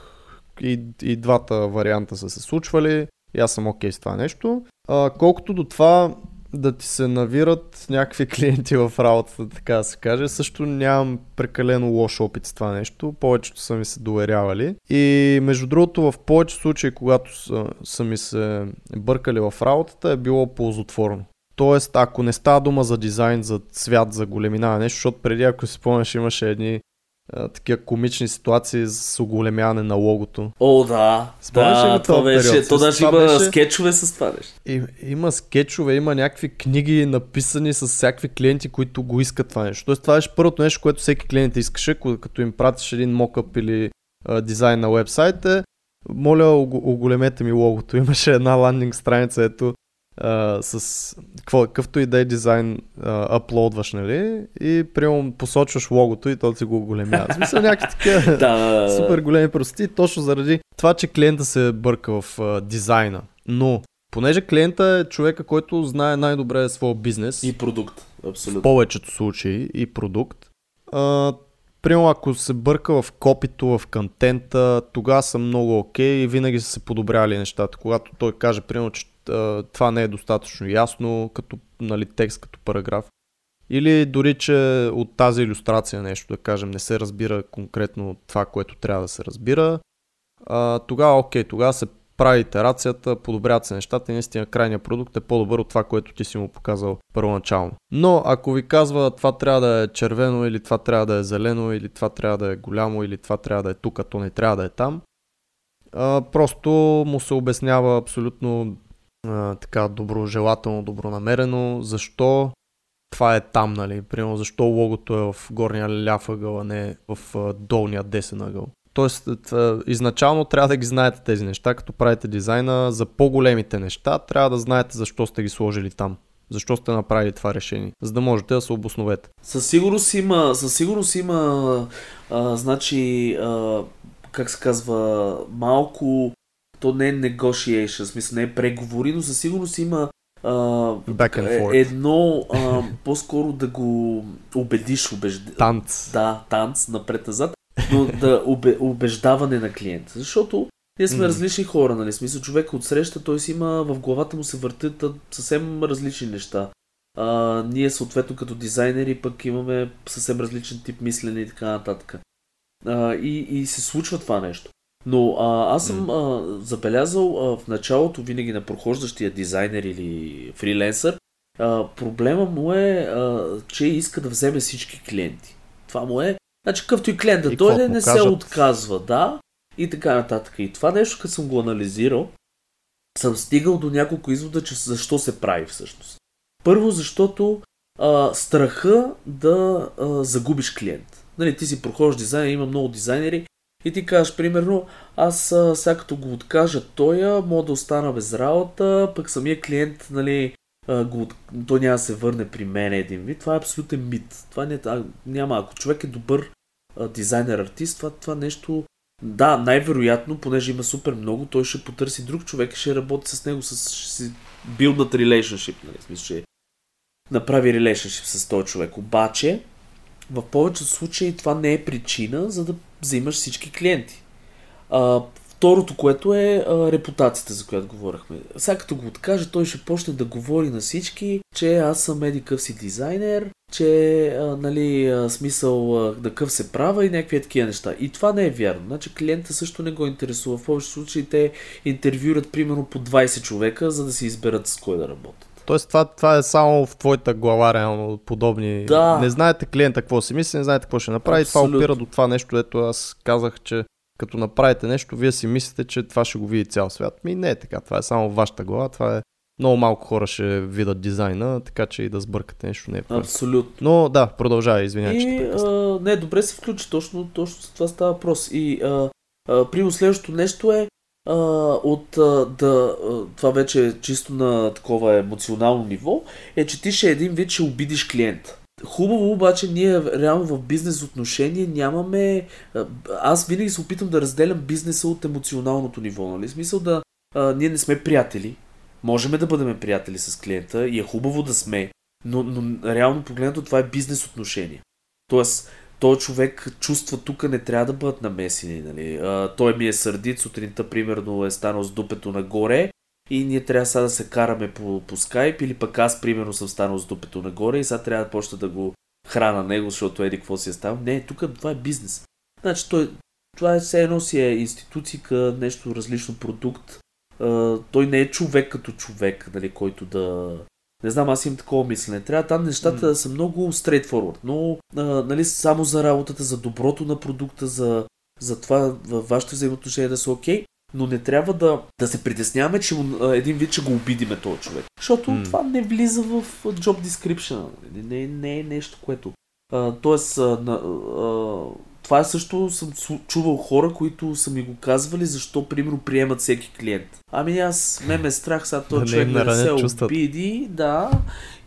И, и двата варианта са се случвали. И аз съм окей с това нещо. А, колкото до това да ти се навират някакви клиенти в работата, така да се каже, също нямам прекалено лош опит с това нещо. Повечето са ми се доверявали. И между другото, в повечето случаи, когато са, са ми се бъркали в работата, е било ползотворно. Тоест, ако не става дума за дизайн, за цвят, за големина на нещо, защото преди, ако си спомняш, имаше едни а, такива комични ситуации с оголемяване на логото. О, да. Спомняш ли да, го това беше. период? То даже има беше- скетчове с това нещо. И, има скетчове, има някакви книги написани с всякакви клиенти, които го искат това нещо. Тоест това беше първото нещо, което всеки клиент искаше, като им пратиш един мокъп или а, дизайн на вебсайт е, моля ого- оголемете ми логото. Имаше една ландинг страница, ето а, с какво, какъвто и да е дизайн а, аплодваш, нали? И приемо посочваш логото и то си го оголемява. В смисъл някакви такива Да, супер големи простоти, точно заради това, че клиента се бърка в а, дизайна. Но, понеже клиента е човека, който знае най-добре своя бизнес, И продукт. в Абсолютно. повечето случаи и продукт, а, Примерно ако се бърка в копито, в контента, тогава съм много окей и винаги са се подобряли нещата. Когато той каже, примерно, че това не е достатъчно ясно, като нали, текст, като параграф. Или дори, че от тази иллюстрация нещо, да кажем, не се разбира конкретно това, което трябва да се разбира, а, тогава окей, тогава се прави итерацията, подобряват се нещата и наистина крайният продукт е по-добър от това, което ти си му показал първоначално. Но ако ви казва това трябва да е червено или това трябва да е зелено или това трябва да е голямо или това трябва да е тук, а то не трябва да е там, а, просто му се обяснява абсолютно така доброжелателно, добронамерено, защо това е там, нали? Примерно защо логото е в горния ляв ъгъл, а не в долния десен ъгъл. Тоест, изначално трябва да ги знаете тези неща, като правите дизайна за по-големите неща, трябва да знаете защо сте ги сложили там. Защо сте направили това решение? За да можете да се обосновете. Със сигурност има, със сигурност има а, значи, а, как се казва, малко, то не е negotiation, в смисъл не е преговори, но със сигурност има а, Back and forth. едно а, по-скоро да го убедиш. Убежд... Танц. Да, танц напред-назад, но да убе, убеждаване на клиента. Защото ние сме mm. различни хора, нали? Смисъл, човек от среща, той си има, в главата му се въртят съвсем различни неща. А, ние съответно като дизайнери пък имаме съвсем различен тип мислене и така нататък. А, и, и се случва това нещо. Но а, аз съм а, забелязал а, в началото винаги на прохождащия дизайнер или фриленсър, а, проблема му е, а, че иска да вземе всички клиенти. Това му е, значи какъвто и клиент да дойде, не се отказва, да, и така нататък. И това нещо, като съм го анализирал, съм стигал до няколко извода, че защо се прави всъщност. Първо, защото а, страха да а, загубиш клиент. Нали, ти си прохождаш дизайн, има много дизайнери и ти кажеш, примерно, аз сега като го откажа тоя, мога да остана без работа, пък самия клиент, нали, го, той няма да се върне при мен един вид. Това е абсолютен мит. Това не, а, няма. Ако човек е добър дизайнер, артист, това, това нещо да, най-вероятно, понеже има супер много, той ще потърси друг човек и ще работи с него, с, ще си билднат relationship, нали, смисъл, ще направи relationship с този човек. Обаче, в повечето случаи това не е причина, за да взимаш всички клиенти. А, второто, което е а, репутацията, за която говорихме. Сега като го откаже, той ще почне да говори на всички, че аз съм едикъв си дизайнер, че а, нали, а, смисъл а, да къв се права и някакви такива неща. И това не е вярно. Значи клиента също не го интересува. В повечето случаи те интервюрат примерно по 20 човека, за да си изберат с кой да работят. Тоест това, това е само в твоята глава реално подобни. Да. Не знаете клиента какво си мисли, не знаете какво ще направи. Абсолютно. Това опира до това нещо, ето аз казах, че като направите нещо, вие си мислите, че това ще го види цял свят. Ми не е така. Това е само вашата глава. Това е много малко хора ще видят дизайна, така че и да сбъркате нещо не е проблем. Абсолютно. Но да, продължавай, извинявай, че те а, не, добре се включи, точно, точно за това става въпрос. И а, а, при следващото нещо е а, от а, да, а, това вече е чисто на такова емоционално ниво, е, че ти ще един вид ще обидиш клиента. Хубаво обаче ние реално в бизнес отношение нямаме... Аз винаги се опитам да разделям бизнеса от емоционалното ниво, нали? Смисъл да... А, ние не сме приятели. Можем да бъдем приятели с клиента и е хубаво да сме, но, но реално погледнато това е бизнес отношение. Тоест, той човек чувства тук не трябва да бъдат намесени. Нали? А, той ми е сърдит, сутринта примерно е станал с дупето нагоре и ние трябва сега да се караме по, по скайп или пък аз примерно съм станал с дупето нагоре и сега трябва да почна да го храна него, защото еди какво си е станал. Не, тук това е бизнес. Значи той, това е все едно си е институция, нещо различно продукт. А, той не е човек като човек, нали, който да... Не знам, аз имам такова мислене. Трябва там нещата М. да са много straightforward. Но, а, нали, само за работата, за доброто на продукта, за, за това във вашите взаимоотношения да са окей. Но не трябва да, да се притесняваме, че а, един вид ще го обидиме този човек. Защото М. това не влиза в job description. нали. Не, не е нещо, което... А, тоест, на, а, това също съм чувал хора, които са ми го казвали, защо, примерно, приемат всеки клиент. Ами аз, ме ме е страх, сега Да този не човек да не се наранят чувствата. обиди, да,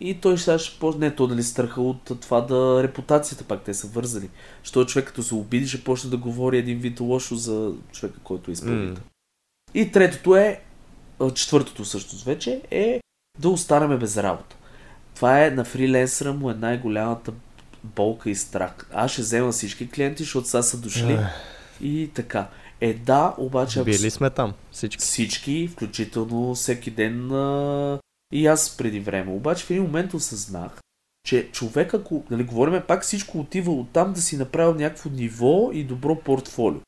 и той сега ще почне, не, то нали страха от това да репутацията пак те са вързани. Що човек като се обиди, ще почне да говори един вид лошо за човека, който е изпълнител. М. И третото е, четвъртото всъщност вече, е да останеме без работа. Това е на фриленсъра му е най-голямата болка и страх. Аз ще взема всички клиенти, защото сега са дошли и така. Е да, обаче Били сме там, всички. всички, включително всеки ден а, и аз преди време. Обаче в един момент осъзнах, че човек, ако, нали, говорим пак всичко отива от там да си направил някакво ниво и добро портфолио.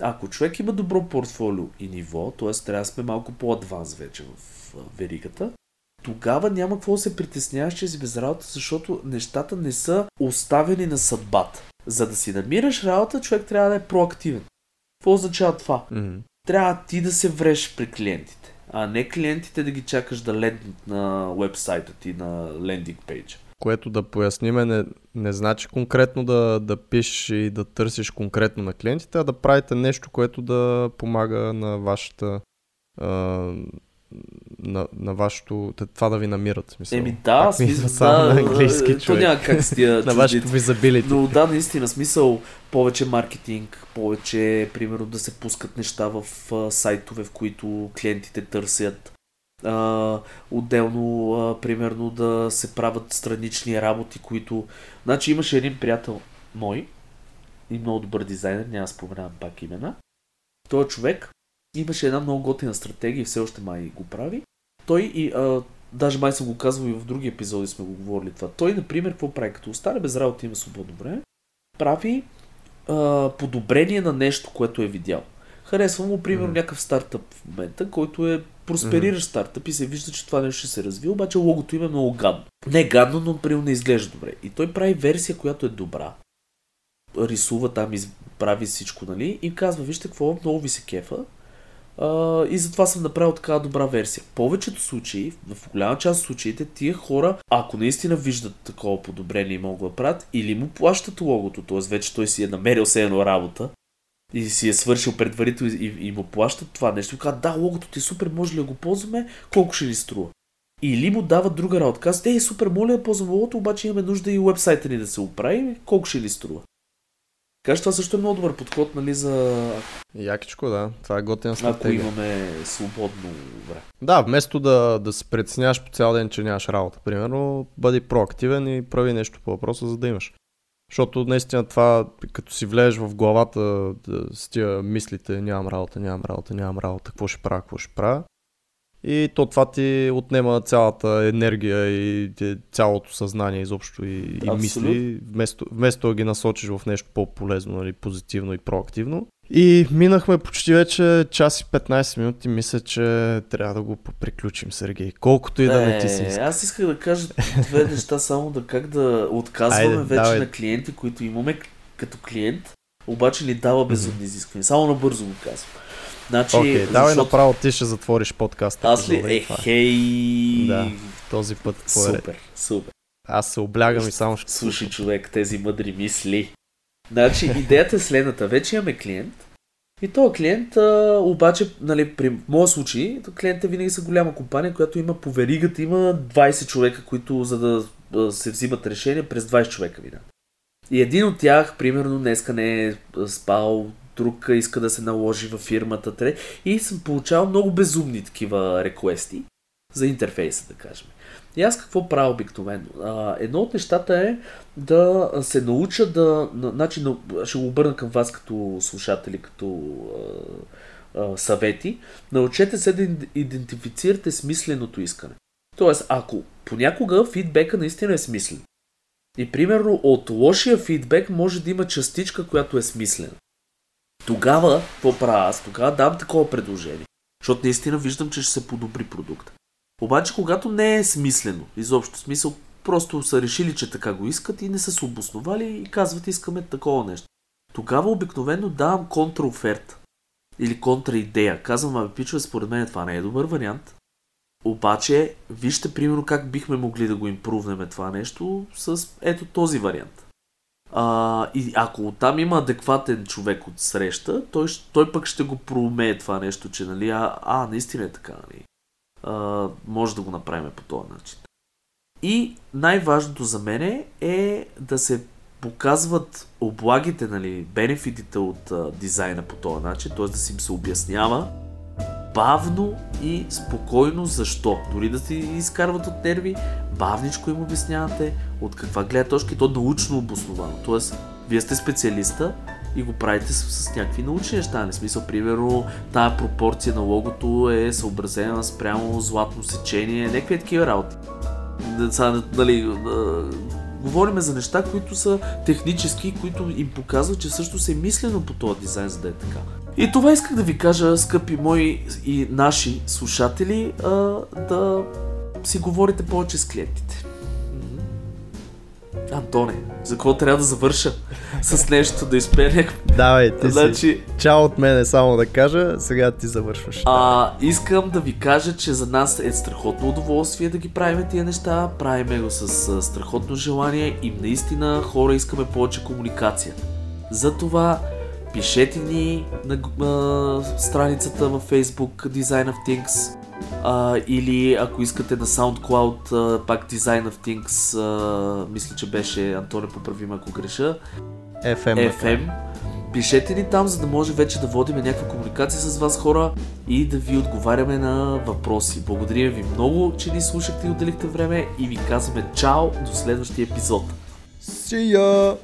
Ако човек има добро портфолио и ниво, т.е. трябва да сме малко по-адванс вече в веригата, тогава няма какво да се притесняваш, че си без работа, защото нещата не са оставени на съдбата. За да си намираш работа, човек трябва да е проактивен. Какво означава това? Mm-hmm. Трябва ти да се вреш при клиентите, а не клиентите да ги чакаш да леднат на вебсайта ти, на лендинг пейджа. Което да поясниме не, не значи конкретно да, да пишеш и да търсиш конкретно на клиентите, а да правите нещо, което да помага на вашата на, на вашето, това да ви намират. Смисъл. Еми да, смисъл, само да, на английски то няма как с тия На вашето визабилити. Но да, наистина, смисъл повече маркетинг, повече, примерно, да се пускат неща в а, сайтове, в които клиентите търсят. А, отделно, а, примерно, да се правят странични работи, които... Значи имаше един приятел мой и много добър дизайнер, няма да споменавам пак имена. Той човек имаше една много готина стратегия все още май го прави. Той и, а, даже май съм го казвал и в други епизоди сме го говорили това. Той, например, какво прави? Като остане без работа има свободно време, прави а, подобрение на нещо, което е видял. Харесва му, примерно, mm-hmm. някакъв стартъп в момента, който е проспериращ mm-hmm. стартъп и се вижда, че това нещо ще се развие, обаче логото им е много гадно. Не гадно, но примерно не изглежда добре. И той прави версия, която е добра. Рисува там, прави всичко, нали? И казва, вижте какво, много ви се кефа И затова съм направил такава добра версия. В повечето случаи, в голяма част от случаите, тия хора, ако наистина виждат такова подобрение и могат да правят, или му плащат логото, т.е. вече той си е намерил се едно работа и си е свършил предварително и, и, му плащат това нещо. Казват, да, логото ти е супер, може ли да го ползваме, колко ще ни струва? Или му дават друга работа. Казват, ей, супер, моля да ползвам логото, обаче имаме нужда и вебсайта ни да се оправи, колко ще ни струва? Така че това също е много добър подход, нали, за... Якичко, да. Това е готина стратегия. Ако имаме свободно време. Да, вместо да, да се притесняваш по цял ден, че нямаш работа, примерно, бъди проактивен и прави нещо по въпроса, за да имаш. Защото наистина това, като си влезеш в главата да, с тия мислите, нямам работа, нямам работа, нямам работа, какво ще правя, какво ще правя, и то това ти отнема цялата енергия и цялото съзнание изобщо и, и мисли, вместо, вместо да ги насочиш в нещо по-полезно, нали, позитивно и проактивно. И минахме почти вече час и 15 минути. Мисля, че трябва да го приключим, Сергей. Колкото и да не ти си иска. Аз исках да кажа две неща, само да как да отказваме Айде, вече давай. на клиенти, които имаме като клиент, обаче ни дава безумни изисквания. Само набързо го казвам. Значи, okay, давай защото... направо ти ще затвориш подкаста. Аз ли? Е, хей! Да, този път какво е? Супер, супер. Аз се облягам и само ще слушай човек тези мъдри мисли. Значи, идеята е следната. Вече имаме клиент, и този клиент, а, обаче, нали, при моя случай, клиентът винаги са голяма компания, която има по веригата, има 20 човека, които за да се взимат решения през 20 човека вина. И един от тях, примерно, днеска не е спал друг иска да се наложи във фирмата. И съм получавал много безумни такива реквести за интерфейса, да кажем. И аз какво правя обикновено? едно от нещата е да се науча да... Значи, ще го обърна към вас като слушатели, като а, а, съвети. Научете се да идентифицирате смисленото искане. Тоест, ако понякога фидбека наистина е смислен. И примерно от лошия фидбек може да има частичка, която е смислена. Тогава, какво правя аз? Тогава дам такова предложение. Защото наистина виждам, че ще се подобри продукт. Обаче, когато не е смислено, изобщо смисъл, просто са решили, че така го искат и не са се обосновали и казват, искаме такова нещо. Тогава обикновено давам контраоферта. Или контраидея. Казвам, абе, пичове, според мен това не е добър вариант. Обаче, вижте, примерно, как бихме могли да го импрувнем това нещо с ето този вариант. А, и ако там има адекватен човек от среща, той, той пък ще го проумее това нещо, че нали, а, а наистина е така, нали. А, може да го направим по този начин. И най-важното за мен е да се показват облагите, нали, бенефитите от а, дизайна по този начин, т.е. да си им се обяснява бавно и спокойно защо. Дори да си изкарват от нерви, бавничко им обяснявате от каква гледа точка и то научно обосновано. Тоест, вие сте специалиста и го правите с, с някакви научни неща. Не смисъл, примерно, тая пропорция на логото е съобразена спрямо златно сечение, някакви такива работи. Сега, нали, говорим за неща, които са технически, които им показват, че също се е мислено по този дизайн, за да е така. И това исках да ви кажа, скъпи мои и наши слушатели, а, да си говорите повече с клиентите. Антоне, за какво трябва да завърша с нещо, да изпея някакво... Давай, ти си. Значи, Чао от мене само да кажа, сега ти завършваш. а, искам да ви кажа, че за нас е страхотно удоволствие да ги правим тия неща. Правиме го с а, страхотно желание и наистина хора искаме повече комуникация. Затова пишете ни на а, страницата във Facebook Design of Things а, или ако искате на SoundCloud а, пак Design of Things а, мисля, че беше Антоне поправим ако греша FM. FM. Пишете ни там, за да може вече да водим някаква комуникация с вас хора и да ви отговаряме на въпроси. Благодаря ви много, че ни слушахте и отделихте време и ви казваме чао до следващия епизод. See ya!